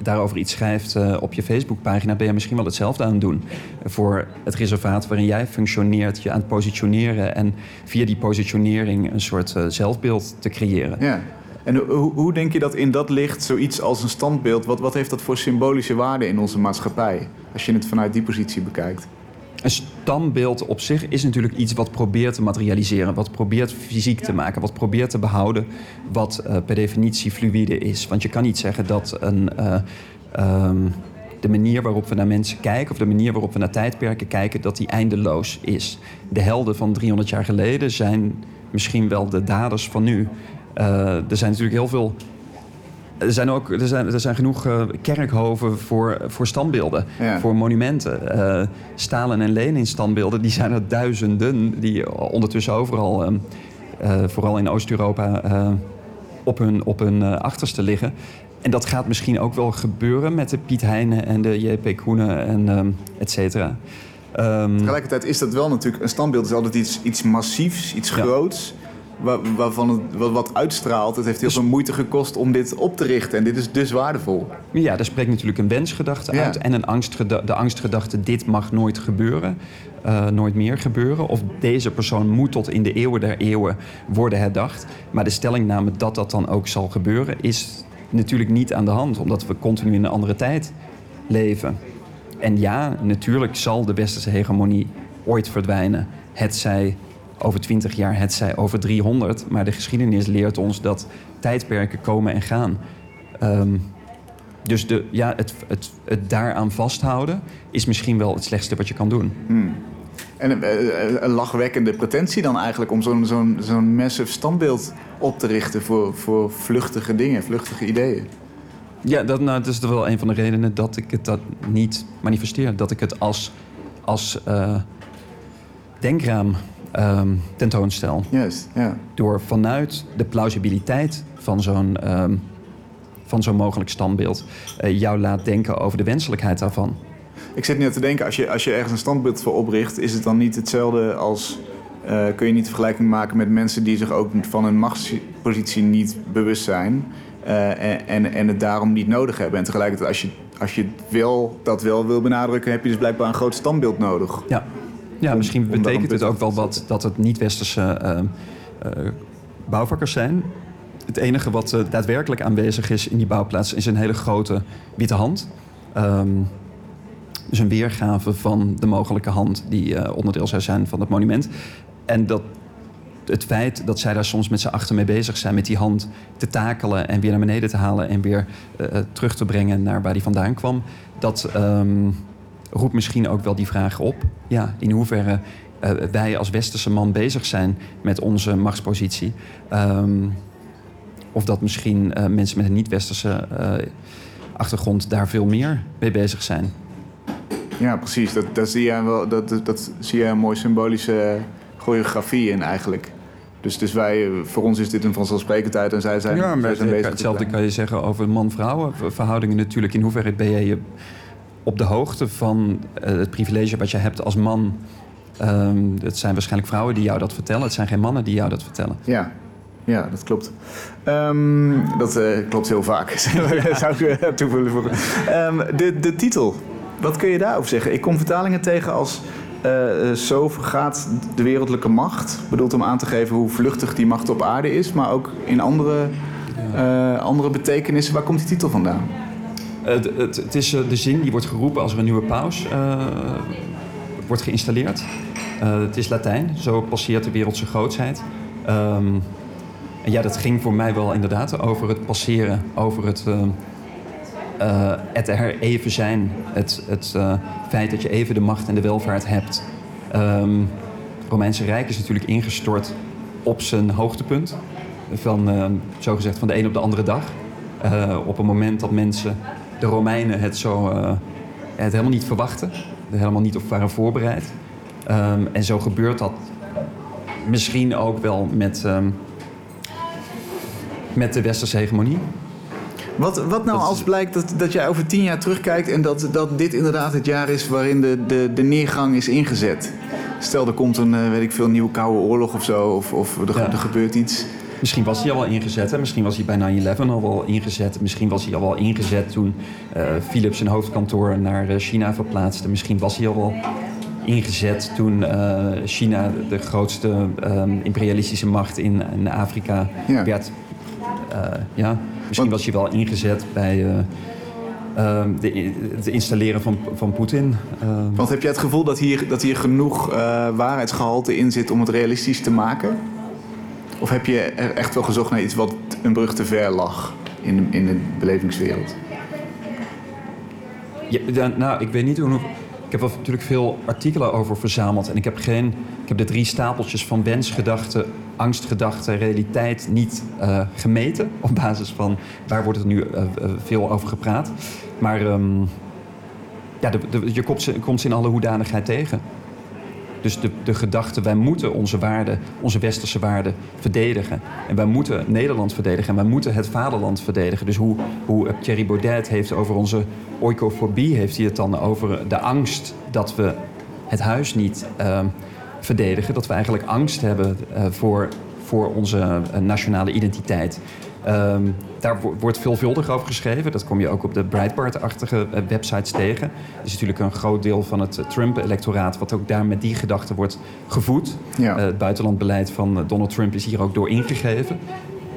daarover iets schrijft uh, op je Facebookpagina... ben je misschien wel hetzelfde aan het doen. Voor het reservaat waarin jij functioneert, je aan het positioneren... en via die positionering een soort zelfbeeld te creëren. Ja. En hoe, hoe, denk je dat in dat licht zoiets als een standbeeld... Wat, wat heeft dat voor symbolische waarde in onze maatschappij? Als je het vanuit die positie bekijkt. Een standbeeld op zich is natuurlijk iets wat probeert te materialiseren. Wat probeert fysiek te maken. Wat probeert te behouden. Wat uh, per definitie fluïde is. Want je kan niet zeggen dat een... Uh, um, de manier waarop we naar mensen kijken, of de manier waarop we naar tijdperken kijken, dat die eindeloos is. De helden van 300 jaar geleden zijn misschien wel de daders van nu. Uh, er zijn natuurlijk heel veel er zijn ook er zijn, er zijn genoeg uh, kerkhoven voor, voor standbeelden, Ja. voor monumenten. Eh, Stalin en Lenin standbeelden, die zijn er duizenden, die ondertussen overal, ehm, eh, vooral in Oost-Europa, eh, op hun, op hun eh, achterste liggen. En dat gaat misschien ook wel gebeuren met de Piet Heijnen en de JP Koenen en ehm, et cetera. Ehm, Tegelijkertijd is dat wel natuurlijk... Een standbeeld is altijd iets, iets massiefs, iets Ja. groots... wa- waarvan het wat, wat uitstraalt. Het heeft heel Dus- veel moeite gekost om dit op te richten. En dit is dus waardevol. Ja, daar spreekt natuurlijk een wensgedachte Ja. uit en een angstgeda- de angstgedachte: dit mag nooit gebeuren, eh, nooit meer gebeuren. Of deze persoon moet tot in de eeuwen der eeuwen worden herdacht. Maar de stellingname dat dat dan ook zal gebeuren, is natuurlijk niet aan de hand, omdat we continu in een andere tijd leven. En ja, natuurlijk zal de westerse hegemonie ooit verdwijnen. Het zij over 20 jaar, het zij over 300. Maar de geschiedenis leert ons dat tijdperken komen en gaan. Ehm, dus de, ja, het, het, het daaraan vasthouden is misschien wel het slechtste wat je kan doen. En eh, eh, een lachwekkende pretentie dan eigenlijk... om zo'n zo'n zo'n massive standbeeld op te richten... Voor, voor vluchtige dingen, vluchtige ideeën. Ja, dat, nou, dat is wel een van de redenen dat ik het dat niet manifesteer. Dat ik het als, als eh, denkraam ehm, tentoonstel. Juist, ja. Door vanuit de plausibiliteit van zo'n ehm, van zo'n mogelijk standbeeld eh, jou laat denken over de wenselijkheid daarvan. Ik zit net te denken, als je, als je ergens een standbeeld voor opricht... is het dan niet hetzelfde als... eh, kun je niet vergelijking maken met mensen die zich ook van hun machtspositie niet bewust zijn... eh, en, en, en het daarom niet nodig hebben. En tegelijkertijd, als je, als je wel, dat wel wil benadrukken... heb je dus blijkbaar een groot standbeeld nodig. Ja, ja Om- misschien om betekent het ook wel wat dat het niet-westerse ehm, eh, bouwvakkers zijn. Het enige wat eh, daadwerkelijk aanwezig is in die bouwplaats is een hele grote witte hand. Ehm, dus een weergave van de mogelijke hand die eh, onderdeel zou zijn van het monument. En dat het feit dat zij daar soms met z'n achter mee bezig zijn met die hand te takelen en weer naar beneden te halen en weer eh, eh, terug te brengen naar waar die vandaan kwam, dat ehm, roept misschien ook wel die vraag op. Ja, in hoeverre eh, wij als westerse man bezig zijn met onze machtspositie. Ehm, of dat misschien eh, mensen met een niet-westerse eh, achtergrond daar veel meer mee bezig zijn. Ja, precies. Dat, dat, zie jij wel, dat, dat, dat zie jij een mooie symbolische choreografie in eigenlijk. Dus, dus wij, voor ons is dit een vanzelfsprekendheid en zij zijn, ja, zij maar zijn bezig. hetzelfde het kan je zeggen over man-vrouwen verhoudingen natuurlijk. In hoeverre ben je je op de hoogte van eh, het privilege wat je hebt als man? Ehm, het zijn waarschijnlijk vrouwen die jou dat vertellen. Het zijn geen mannen die jou dat vertellen. Ja, ja dat klopt. Ehm, dat eh, klopt heel vaak, zou ik eh, toe willen voegen. Ehm, de, de titel, wat kun je daarover zeggen? Ik kom vertalingen tegen als... zo vergaat de wereldlijke macht. Bedoeld om aan te geven hoe vluchtig die macht op aarde is. Maar ook in andere, andere betekenissen. Waar komt die titel vandaan? Het, het, is eh, de zin die wordt geroepen als er een nieuwe paus eh, wordt geïnstalleerd. Eh, het is Latijn, zo passeert de wereld zijn grootsheid. Ehm, en ja, dat ging voor mij wel inderdaad over het passeren, over het, ehm, eh, het er even zijn. Het, het feit dat je even de macht en de welvaart hebt. Ehm, het Romeinse Rijk is natuurlijk ingestort op zijn hoogtepunt. Van, zogezegd van de een op de andere dag. Op een moment dat mensen, de Romeinen, het, zo, eh, het helemaal niet verwachten. Er helemaal niet op waren voorbereid. Ehm, en zo gebeurt dat misschien ook wel met, ehm, met de westerse hegemonie. Wat, wat nou Dat als blijkt dat, dat jij over tien jaar terugkijkt en dat, dat dit inderdaad het jaar is waarin de, de, de neergang is ingezet? Stel, er komt een, eh, weet ik veel, nieuwe koude oorlog of zo, of, of er, Ja. er gebeurt iets. Misschien was hij al wel ingezet, hè? misschien was hij bij 9-11 al wel ingezet. Misschien was hij al wel ingezet toen eh, Philips zijn hoofdkantoor naar eh, China verplaatste. Misschien was hij al wel ingezet toen eh, China de grootste eh, imperialistische macht in, in Afrika Ja. werd. Ja. Misschien was hij wel ingezet bij eh, eh, de, het installeren van, van Poetin. Eh, Want heb jij het gevoel dat hier, dat hier genoeg eh, waarheidsgehalte in zit om het realistisch te maken? Of heb je echt wel gezocht naar iets wat een brug te ver lag in de, in belevingswereld? Ja, nou, ik weet niet hoe. Ik heb er natuurlijk veel artikelen over verzameld. En ik heb, geen, ik heb de drie stapeltjes van wens, gedachte, angstgedachte, realiteit niet uh, gemeten. Op basis van waar wordt er nu uh, veel over gepraat. Maar um, ja, de, je komt komt ze in alle hoedanigheid tegen. Dus de, de gedachte, wij moeten onze waarden, onze westerse waarden verdedigen. En wij moeten Nederland verdedigen en wij moeten het vaderland verdedigen. Dus hoe, hoe Thierry Baudet heeft over onze oikofobie, heeft hij het dan over de angst dat we het huis niet uh, verdedigen. Dat we eigenlijk angst hebben uh, voor, voor onze uh, nationale identiteit. Um, daar wordt veelvuldig over geschreven. Dat kom je ook op de Breitbart-achtige uh, websites tegen. Er is natuurlijk een groot deel van het Trump-electoraat... wat ook daar met die gedachte wordt gevoed. Ja. Uh, het buitenlandbeleid van Donald Trump is hier ook door ingegeven.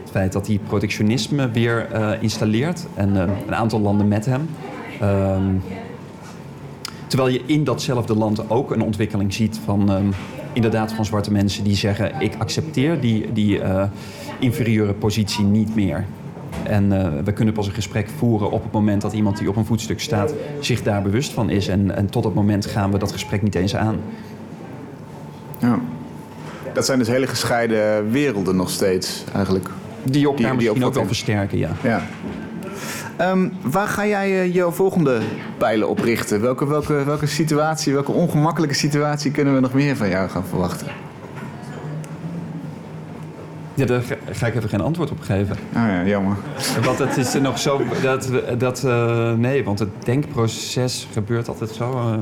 Het feit dat hij protectionisme weer uh, installeert... en een aantal landen met hem... Um, terwijl je in datzelfde land ook een ontwikkeling ziet van... Um, inderdaad van zwarte mensen die zeggen... ik accepteer die... die inferieure positie niet meer. En uh, we kunnen pas een gesprek voeren op het moment dat iemand die op een voetstuk staat zich daar bewust van is. En, en tot dat moment gaan we dat gesprek niet eens aan. Ja. Dat zijn dus hele gescheiden werelden nog steeds eigenlijk. Die elkaar die, misschien die ook wel versterken, ja. ja. Um, waar ga jij uh, jouw volgende pijlen op richten? Welke, welke, welke situatie, welke ongemakkelijke situatie kunnen we nog meer van jou gaan verwachten? Ja, daar ga ik even geen antwoord op geven. Oh ja, jammer. Want het is nog zo dat... dat uh, nee, want het denkproces gebeurt altijd zo uh,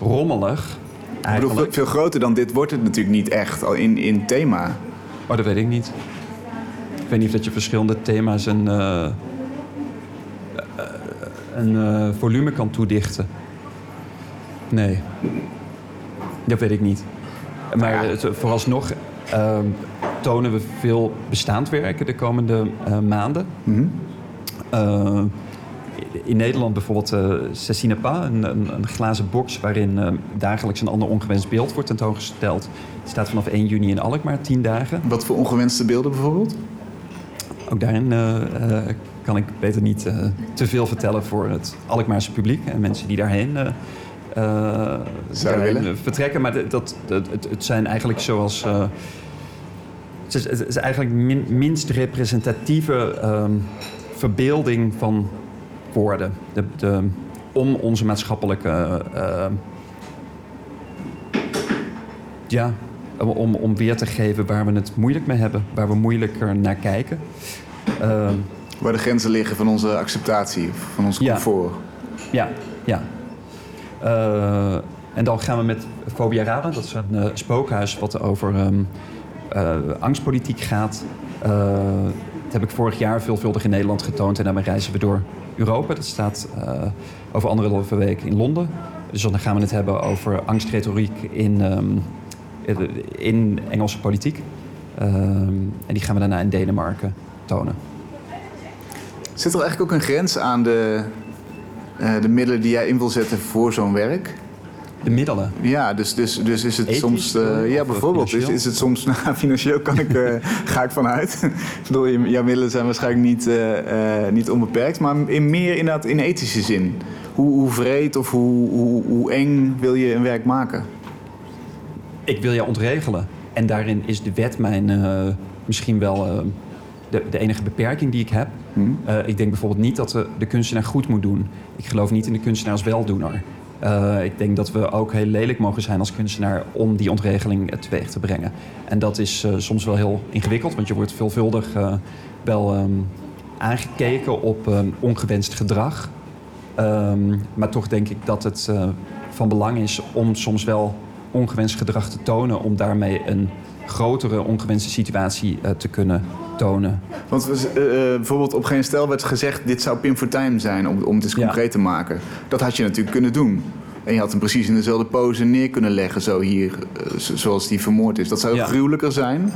rommelig. Ik bedoel, veel groter dan dit wordt het natuurlijk niet echt al in, in thema. Oh, dat weet ik niet. Ik weet niet of dat je verschillende thema's uh, een volume kan toedichten. Nee. Dat weet ik niet. Maar ja. het, vooralsnog ehm, tonen we veel bestaand werken de komende uh, maanden. Mm -hmm. uh, in Nederland bijvoorbeeld uh, Cecine Pa, een, een, een, glazen box waarin dagelijks een ander ongewenst beeld wordt tentoongesteld. Die staat vanaf 1 juni in Alkmaar, 10 dagen. Wat voor ongewenste beelden bijvoorbeeld? Ook daarin kan ik beter niet te veel vertellen voor het Alkmaarse publiek en mensen die daarheen vertrekken. Maar dat, dat, het, het, zijn eigenlijk zoals het is, het is eigenlijk min, minst representatieve um, verbeelding van woorden. De, de, om onze maatschappelijke. Uh, ja, om, om weer te geven waar we het moeilijk mee hebben, waar we moeilijker naar kijken. Uh, waar de grenzen liggen van onze acceptatie, van ons comfort. Ja, ja. ja. Uh, en dan gaan we met Fobia Raden, dat is een uh, spookhuis wat over um, uh, angstpolitiek gaat. Dat heb ik vorig jaar veelvuldig in Nederland getoond en daarmee reizen we door Europa. Dat staat over anderhalve week in Londen. Dus dan gaan we het hebben over angstretoriek in, um, in Engelse politiek. en die gaan we daarna in Denemarken tonen. Zit er eigenlijk ook een grens aan de, de middelen die jij in wil zetten voor zo'n werk? de middelen. Ja, dus, dus, dus is het soms. Uh, ja, bijvoorbeeld. Is, is het soms. Nou, financieel kan ik, uh, ga ik vanuit. ik bedoel, jouw middelen zijn waarschijnlijk niet, niet onbeperkt. Maar in, meer inderdaad in ethische zin. Hoe, hoe vreed of hoe, hoe, hoe eng wil je een werk maken? Ik wil jou ontregelen. En daarin is de wet mijn misschien wel. De, de, enige beperking die ik heb. Hmm. ik denk bijvoorbeeld niet dat de, de kunstenaar goed moet doen. Ik geloof niet in de kunstenaar als weldoener. Uh, ik denk dat we ook heel lelijk mogen zijn als kunstenaar om die ontregeling teweeg te brengen. En dat is uh, soms wel heel ingewikkeld, want je wordt veelvuldig uh, wel um, aangekeken op um, ongewenst gedrag. Um, maar toch denk ik dat het van belang is om soms wel ongewenst gedrag te tonen, om daarmee een grotere ongewenste situatie te kunnen tonen. Want we, uh, bijvoorbeeld op geen stel werd gezegd... dit zou Pim Fortuyn zijn, om, om het eens concreet te maken. Dat had je natuurlijk kunnen doen. En je had hem precies in dezelfde pose neer kunnen leggen, zo hier, uh, zoals die vermoord is. Dat zou ja. gruwelijker zijn.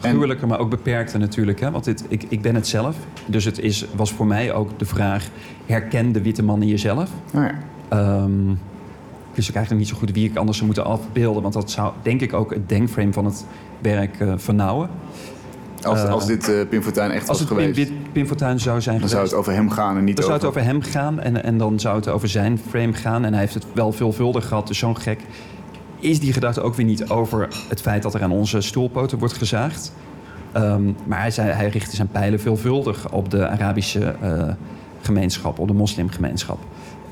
Gruwelijker, maar ook beperkter natuurlijk. Hè? Want dit, ik, ik ben het zelf. Dus het is, was voor mij ook de vraag... herken de witte man in jezelf? Oh ja. Um, ik wist ook eigenlijk niet zo goed wie ik anders zou moeten afbeelden. Want dat zou denk ik ook het denkframe van het werk uh, vernauwen. Als, uh, als dit uh, Pim Fortuyn echt was geweest. Als het Pim Fortuyn zou zijn dan geweest. zou het over hem gaan en niet dan over... zou het over hem gaan en, en dan zou het over zijn frame gaan. En hij heeft het wel veelvuldig gehad, dus zo'n gek is die gedachte ook weer niet over het feit dat er aan onze stoelpoten wordt gezaagd. Ehm, maar hij, zei, hij richtte zijn pijlen veelvuldig op de Arabische uh, gemeenschap, op de moslimgemeenschap.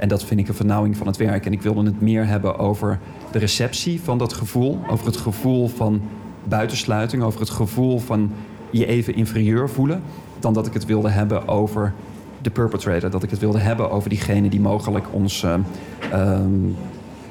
En dat vind ik een vernauwing van het werk. En ik wilde het meer hebben over de receptie van dat gevoel, over het gevoel van buitensluiting, over het gevoel van je even inferieur voelen, dan dat ik het wilde hebben over de perpetrator. Dat ik het wilde hebben over diegene die mogelijk ons, uh,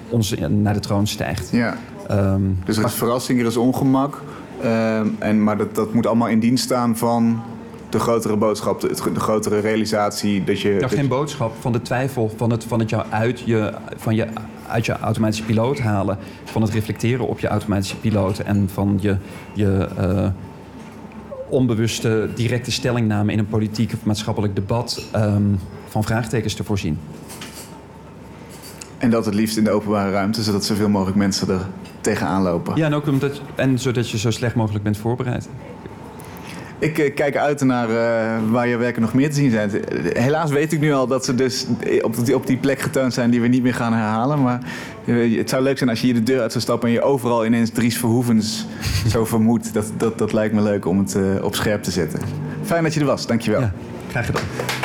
ons naar de troon stijgt. Ja. Um, dus er is verrassing, er is ongemak. Ehm, en, maar dat, dat moet allemaal in dienst staan van de grotere boodschap, de, de grotere realisatie dat je. Ja, dat geen boodschap van de twijfel, van het, van het jou uit je, van je, uit je automatische piloot halen, van het reflecteren op je automatische piloot en van je, je uh, onbewuste directe stellingname in een politiek of maatschappelijk debat um, van vraagtekens te voorzien. En dat het liefst in de openbare ruimte, zodat zoveel mogelijk mensen er tegenaan lopen. Ja, en ook omdat, en zodat je zo slecht mogelijk bent voorbereid. Ik uh, kijk uit naar uh, waar je werken nog meer te zien zijn. Helaas weet ik nu al dat ze dus op die, op die plek getoond zijn die we niet meer gaan herhalen. Maar uh, het zou leuk zijn als je hier de deur uit zou stappen en je overal ineens Dries Verhoevens zo vermoedt. Dat, dat, dat lijkt me leuk om het op scherp te zetten. Fijn dat je er was, dankjewel. Ja, graag gedaan.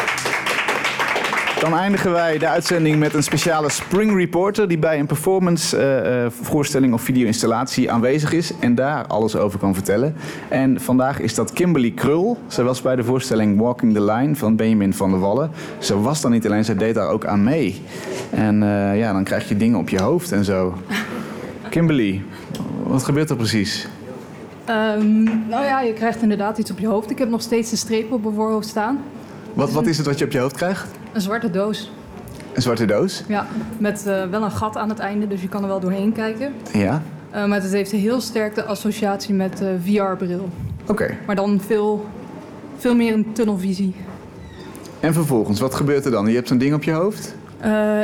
Dan eindigen wij de uitzending met een speciale Spring Reporter die bij een performance uh, voorstelling of video-installatie aanwezig is en daar alles over kan vertellen. En vandaag is dat Kimberly Krul. Zij was bij de voorstelling Walking the Line van Benjamin van der Wallen. Ze was dan niet alleen, zij deed daar ook aan mee. En uh, ja, dan krijg je dingen op je hoofd en zo. Kimberly, wat gebeurt er precies? Um, nou ja, je krijgt inderdaad iets op je hoofd. Ik heb nog steeds een streep op mijn voorhoofd staan. Wat, wat is het wat je op je hoofd krijgt? Een zwarte doos. Een zwarte doos? Ja, met uh, wel een gat aan het einde, dus je kan er wel doorheen kijken. Ja. Uh, maar het heeft heel sterk de associatie met uh, VR-bril. Oké. Okay. Maar dan veel, veel meer een tunnelvisie. En vervolgens, wat gebeurt er dan? Je hebt zo'n ding op je hoofd?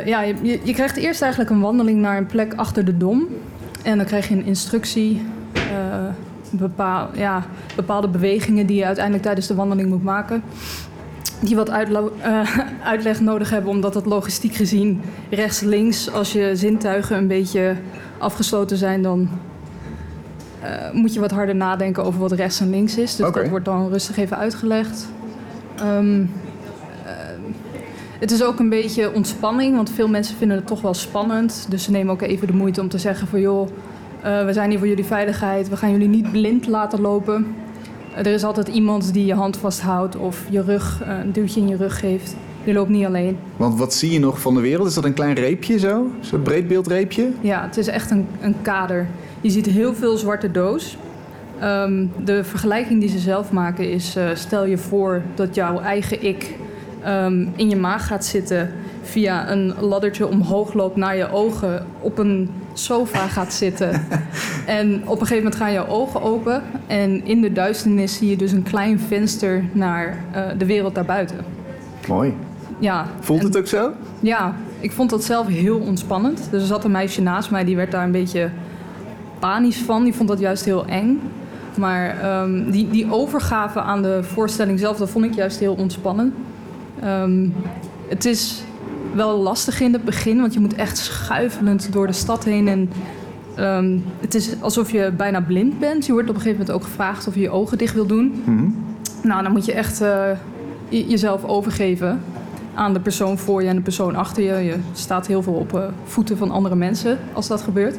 ja, je, je, krijgt eerst eigenlijk een wandeling naar een plek achter de dom. En dan krijg je een instructie, bepaal, ja, bepaalde bewegingen die je uiteindelijk tijdens de wandeling moet maken die wat uh, uitleg nodig hebben, omdat het logistiek gezien rechts-links, als je zintuigen een beetje afgesloten zijn, dan uh, moet je wat harder nadenken over wat rechts en links is. Dus okay. dat wordt dan rustig even uitgelegd. Um, uh, het is ook een beetje ontspanning, want veel mensen vinden het toch wel spannend. Dus ze nemen ook even de moeite om te zeggen van joh, we zijn hier voor jullie veiligheid, we gaan jullie niet blind laten lopen. Er is altijd iemand die je hand vasthoudt of je rug, eh, een duwtje in je rug geeft. Je loopt niet alleen. Want wat zie je nog van de wereld? Is dat een klein reepje zo? Zo'n breedbeeldreepje? Ja, het is echt een, een kader. Je ziet heel veel zwarte doos. Um, de vergelijking die ze zelf maken is: uh, stel je voor dat jouw eigen ik um, in je maag gaat zitten, via een laddertje omhoog loopt naar je ogen, op een sofa gaat zitten. en op een gegeven moment gaan je ogen open. En in de duisternis zie je dus een klein venster naar uh, de wereld daarbuiten. Mooi. Ja. Voelt het ook zo? Ja, ik vond dat zelf heel ontspannend. Dus er zat een meisje naast mij, die werd daar een beetje panisch van. Die vond dat juist heel eng. Maar um, die, die overgave aan de voorstelling zelf, dat vond ik juist heel ontspannend. Um, het is wel lastig in het begin, want je moet echt schuifelend door de stad heen. En um, het is alsof je bijna blind bent. Je wordt op een gegeven moment ook gevraagd of je je ogen dicht wil doen. -hmm. Nou, dan moet je echt uh, jezelf overgeven aan de persoon voor je en de persoon achter je. Je staat heel veel op uh, voeten van andere mensen als dat gebeurt.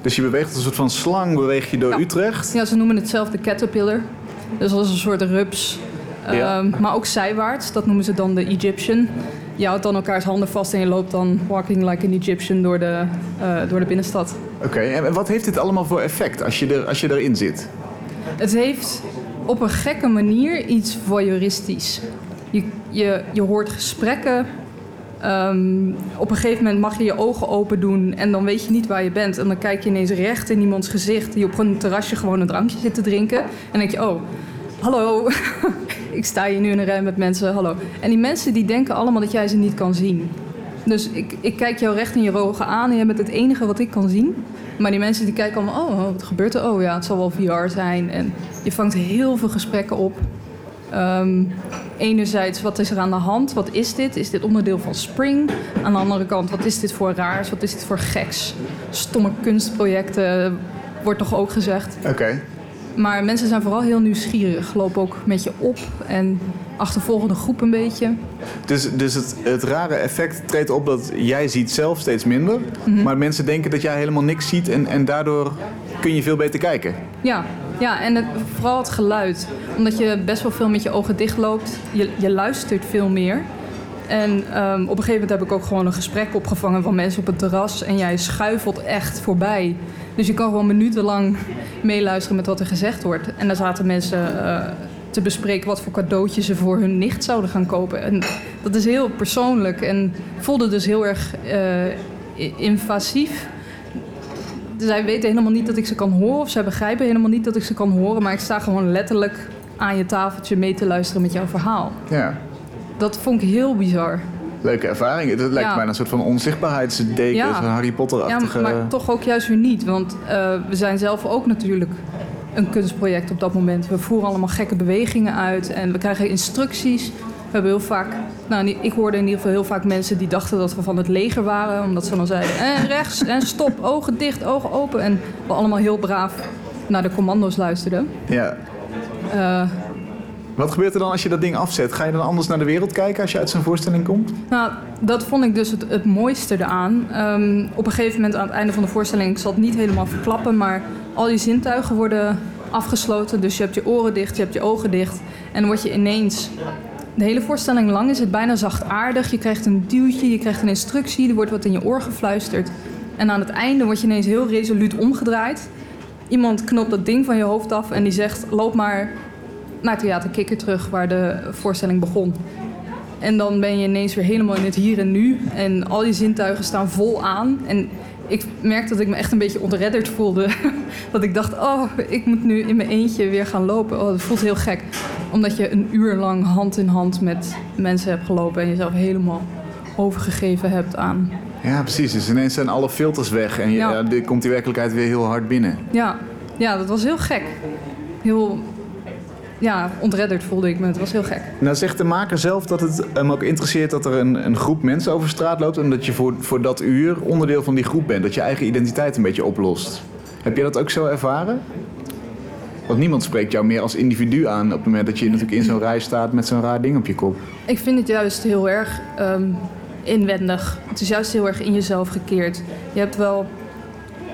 Dus je beweegt als een soort van slang, beweeg je door ja. Utrecht? Ja, ze noemen het zelf de caterpillar. Dus als een soort rups. Ja. Um, maar ook zijwaarts, dat noemen ze dan de Egyptian je houdt dan elkaars handen vast en je loopt dan walking like an Egyptian door de, uh, door de binnenstad. Oké, okay, en wat heeft dit allemaal voor effect als je, er, als je erin zit? Het heeft op een gekke manier iets voyeuristisch. Je, je, je hoort gesprekken. Um, op een gegeven moment mag je je ogen open doen en dan weet je niet waar je bent. En dan kijk je ineens recht in iemands gezicht die op een terrasje gewoon een drankje zit te drinken. En dan denk je, oh, hallo, ik sta hier nu in een rij met mensen, hallo. En die mensen die denken allemaal dat jij ze niet kan zien. Dus ik, ik kijk jou recht in je ogen aan en jij bent het enige wat ik kan zien. Maar die mensen die kijken allemaal, oh, wat gebeurt er? Oh ja, het zal wel VR zijn. En je vangt heel veel gesprekken op. Um, enerzijds, wat is er aan de hand? Wat is dit? Is dit onderdeel van Spring? Aan de andere kant, wat is dit voor raars? Wat is dit voor geks? Stomme kunstprojecten, wordt toch ook gezegd. Oké. Maar mensen zijn vooral heel nieuwsgierig. Lopen ook met je op en achtervolgen de groep een beetje. Dus, dus het, het rare effect treedt op dat jij ziet zelf steeds minder. Mhm. Maar mensen denken dat jij helemaal niks ziet en, en daardoor kun je veel beter kijken. Ja, ja en het, vooral het geluid. Omdat je best wel veel met je ogen dicht loopt. Je, je luistert veel meer. En ehm, op een gegeven moment heb ik ook gewoon een gesprek opgevangen van mensen op het terras. En jij schuifelt echt voorbij. Dus je kan gewoon minutenlang meeluisteren met wat er gezegd wordt. En daar zaten mensen eh, te bespreken wat voor cadeautjes ze voor hun nicht zouden gaan kopen. En dat is heel persoonlijk en voelde dus heel erg eh, invasief. Zij weten helemaal niet dat ik ze kan horen, of zij begrijpen helemaal niet dat ik ze kan horen, maar ik sta gewoon letterlijk aan je tafeltje mee te luisteren met jouw verhaal. Ja. Dat vond ik heel bizar. Leuke ervaring. Het lijkt Ja. bijna een soort van onzichtbaarheidsdeken, Ja. zo'n Harry Ja, Potter-achtige... maar toch ook juist weer niet, want eh, we zijn zelf ook natuurlijk een kunstproject op dat moment. We voeren allemaal gekke bewegingen uit en we krijgen instructies. We hebben heel vaak, nou, ik hoorde in ieder geval heel vaak mensen die dachten dat we van het leger waren, omdat ze dan zeiden: en rechts en stop, ogen dicht, ogen open. En we allemaal heel braaf naar de commando's luisterden. Ja. Eh, Wat gebeurt er dan als je dat ding afzet? Ga je dan anders naar de wereld kijken als je uit zo'n voorstelling komt? Nou, dat vond ik dus het, mooiste eraan. Ehm, op een gegeven moment aan het einde van de voorstelling, ik zal het niet helemaal verklappen, maar al je zintuigen worden afgesloten. Dus je hebt je oren dicht, je hebt je ogen dicht. En dan word je ineens. De hele voorstelling lang is het bijna zachtaardig. Je krijgt een duwtje, je krijgt een instructie, er wordt wat in je oor gefluisterd. En aan het einde word je ineens heel resoluut omgedraaid. Iemand knopt dat ding van je hoofd af en die zegt: loop maar naar Theater Kikker terug, waar de voorstelling begon. En dan ben je ineens weer helemaal in het hier en nu. En al je zintuigen staan vol aan. En ik merkte dat ik me echt een beetje ontredderd voelde. dat ik dacht, oh, ik moet nu in mijn eentje weer gaan lopen. Oh, dat voelt heel gek. Omdat je een uur lang hand in hand met mensen hebt gelopen... en jezelf helemaal overgegeven hebt aan... Ja, precies. Dus ineens zijn alle filters weg en je, Ja. komt die werkelijkheid weer heel hard binnen. Ja, ja dat was heel gek. Heel... Ja, ontredderd voelde ik me. Het was heel gek. Nou zegt de maker zelf dat het hem ook interesseert dat er een, een groep mensen over straat loopt... en dat je voor, voor dat uur onderdeel van die groep bent. Dat je eigen identiteit een beetje oplost. Heb je dat ook zo ervaren? Want niemand spreekt jou meer als individu aan op het moment dat je natuurlijk in zo'n rij staat met zo'n raar ding op je kop. Ik vind het juist heel erg ehm, inwendig. Het is juist heel erg in jezelf gekeerd. Je hebt wel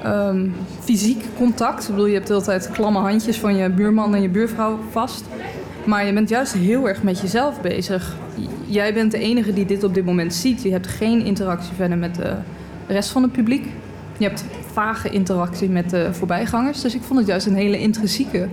ehm, fysiek contact. Ik bedoel, je hebt de hele tijd klamme handjes van je buurman en je buurvrouw vast. Maar je bent juist heel erg met jezelf bezig. Jij bent de enige die dit op dit moment ziet. Je hebt geen interactie verder met de rest van het publiek. Je hebt vage interactie met de voorbijgangers. Dus ik vond het juist een hele intrinsieke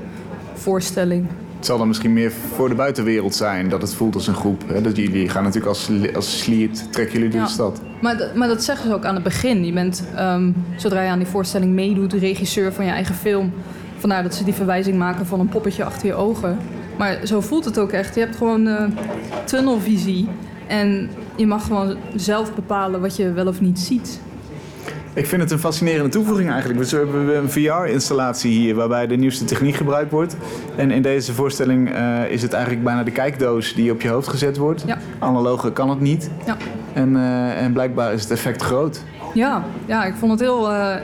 voorstelling. Het zal dan misschien meer voor de buitenwereld zijn dat het voelt als een groep. Hè? Dat jullie gaan natuurlijk als, als sliert, trekken jullie door Ja. de stad. Maar, dat- maar dat zeggen ze ook aan het begin. Je bent, ehm, zodra je aan die voorstelling meedoet, regisseur van je eigen film. Vandaar dat ze die verwijzing maken van een poppetje achter je ogen. Maar zo voelt het ook echt. Je hebt gewoon eh, tunnelvisie. En je mag gewoon zelf bepalen wat je wel of niet ziet. Ik vind het een fascinerende toevoeging eigenlijk. Dus we hebben een VR-installatie hier waarbij de nieuwste techniek gebruikt wordt. En in deze voorstelling eh, is het eigenlijk bijna de kijkdoos die op je hoofd gezet wordt. Ja. Analoge kan het niet. Ja, En, eh, en blijkbaar is het effect groot. ja, ja ik vond het heel eh,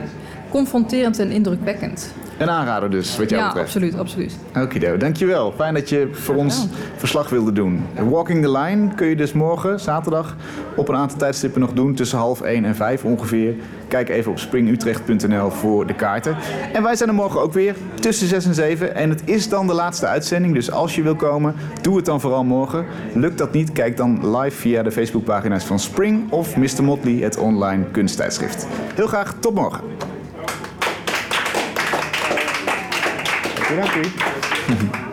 confronterend en indrukwekkend. Een aanrader dus, wat jou Ja, betreft. absoluut, absoluut. Okido, dankjewel. Fijn dat je voor ons verslag wilde doen. Walking the Line kun je dus morgen, zaterdag, op een aantal tijdstippen nog doen. Tussen half 1 en 5 ongeveer. Kijk even op springutrecht.nl voor de kaarten. En wij zijn er morgen ook weer tussen 6 en 7. En het is dan de laatste uitzending. Dus als je wil komen, doe het dan vooral morgen. Lukt dat niet, kijk dan live via de Facebookpagina's van Spring of Mr. Motley, het online kunsttijdschrift. Heel graag tot morgen. Dank u. Dank u.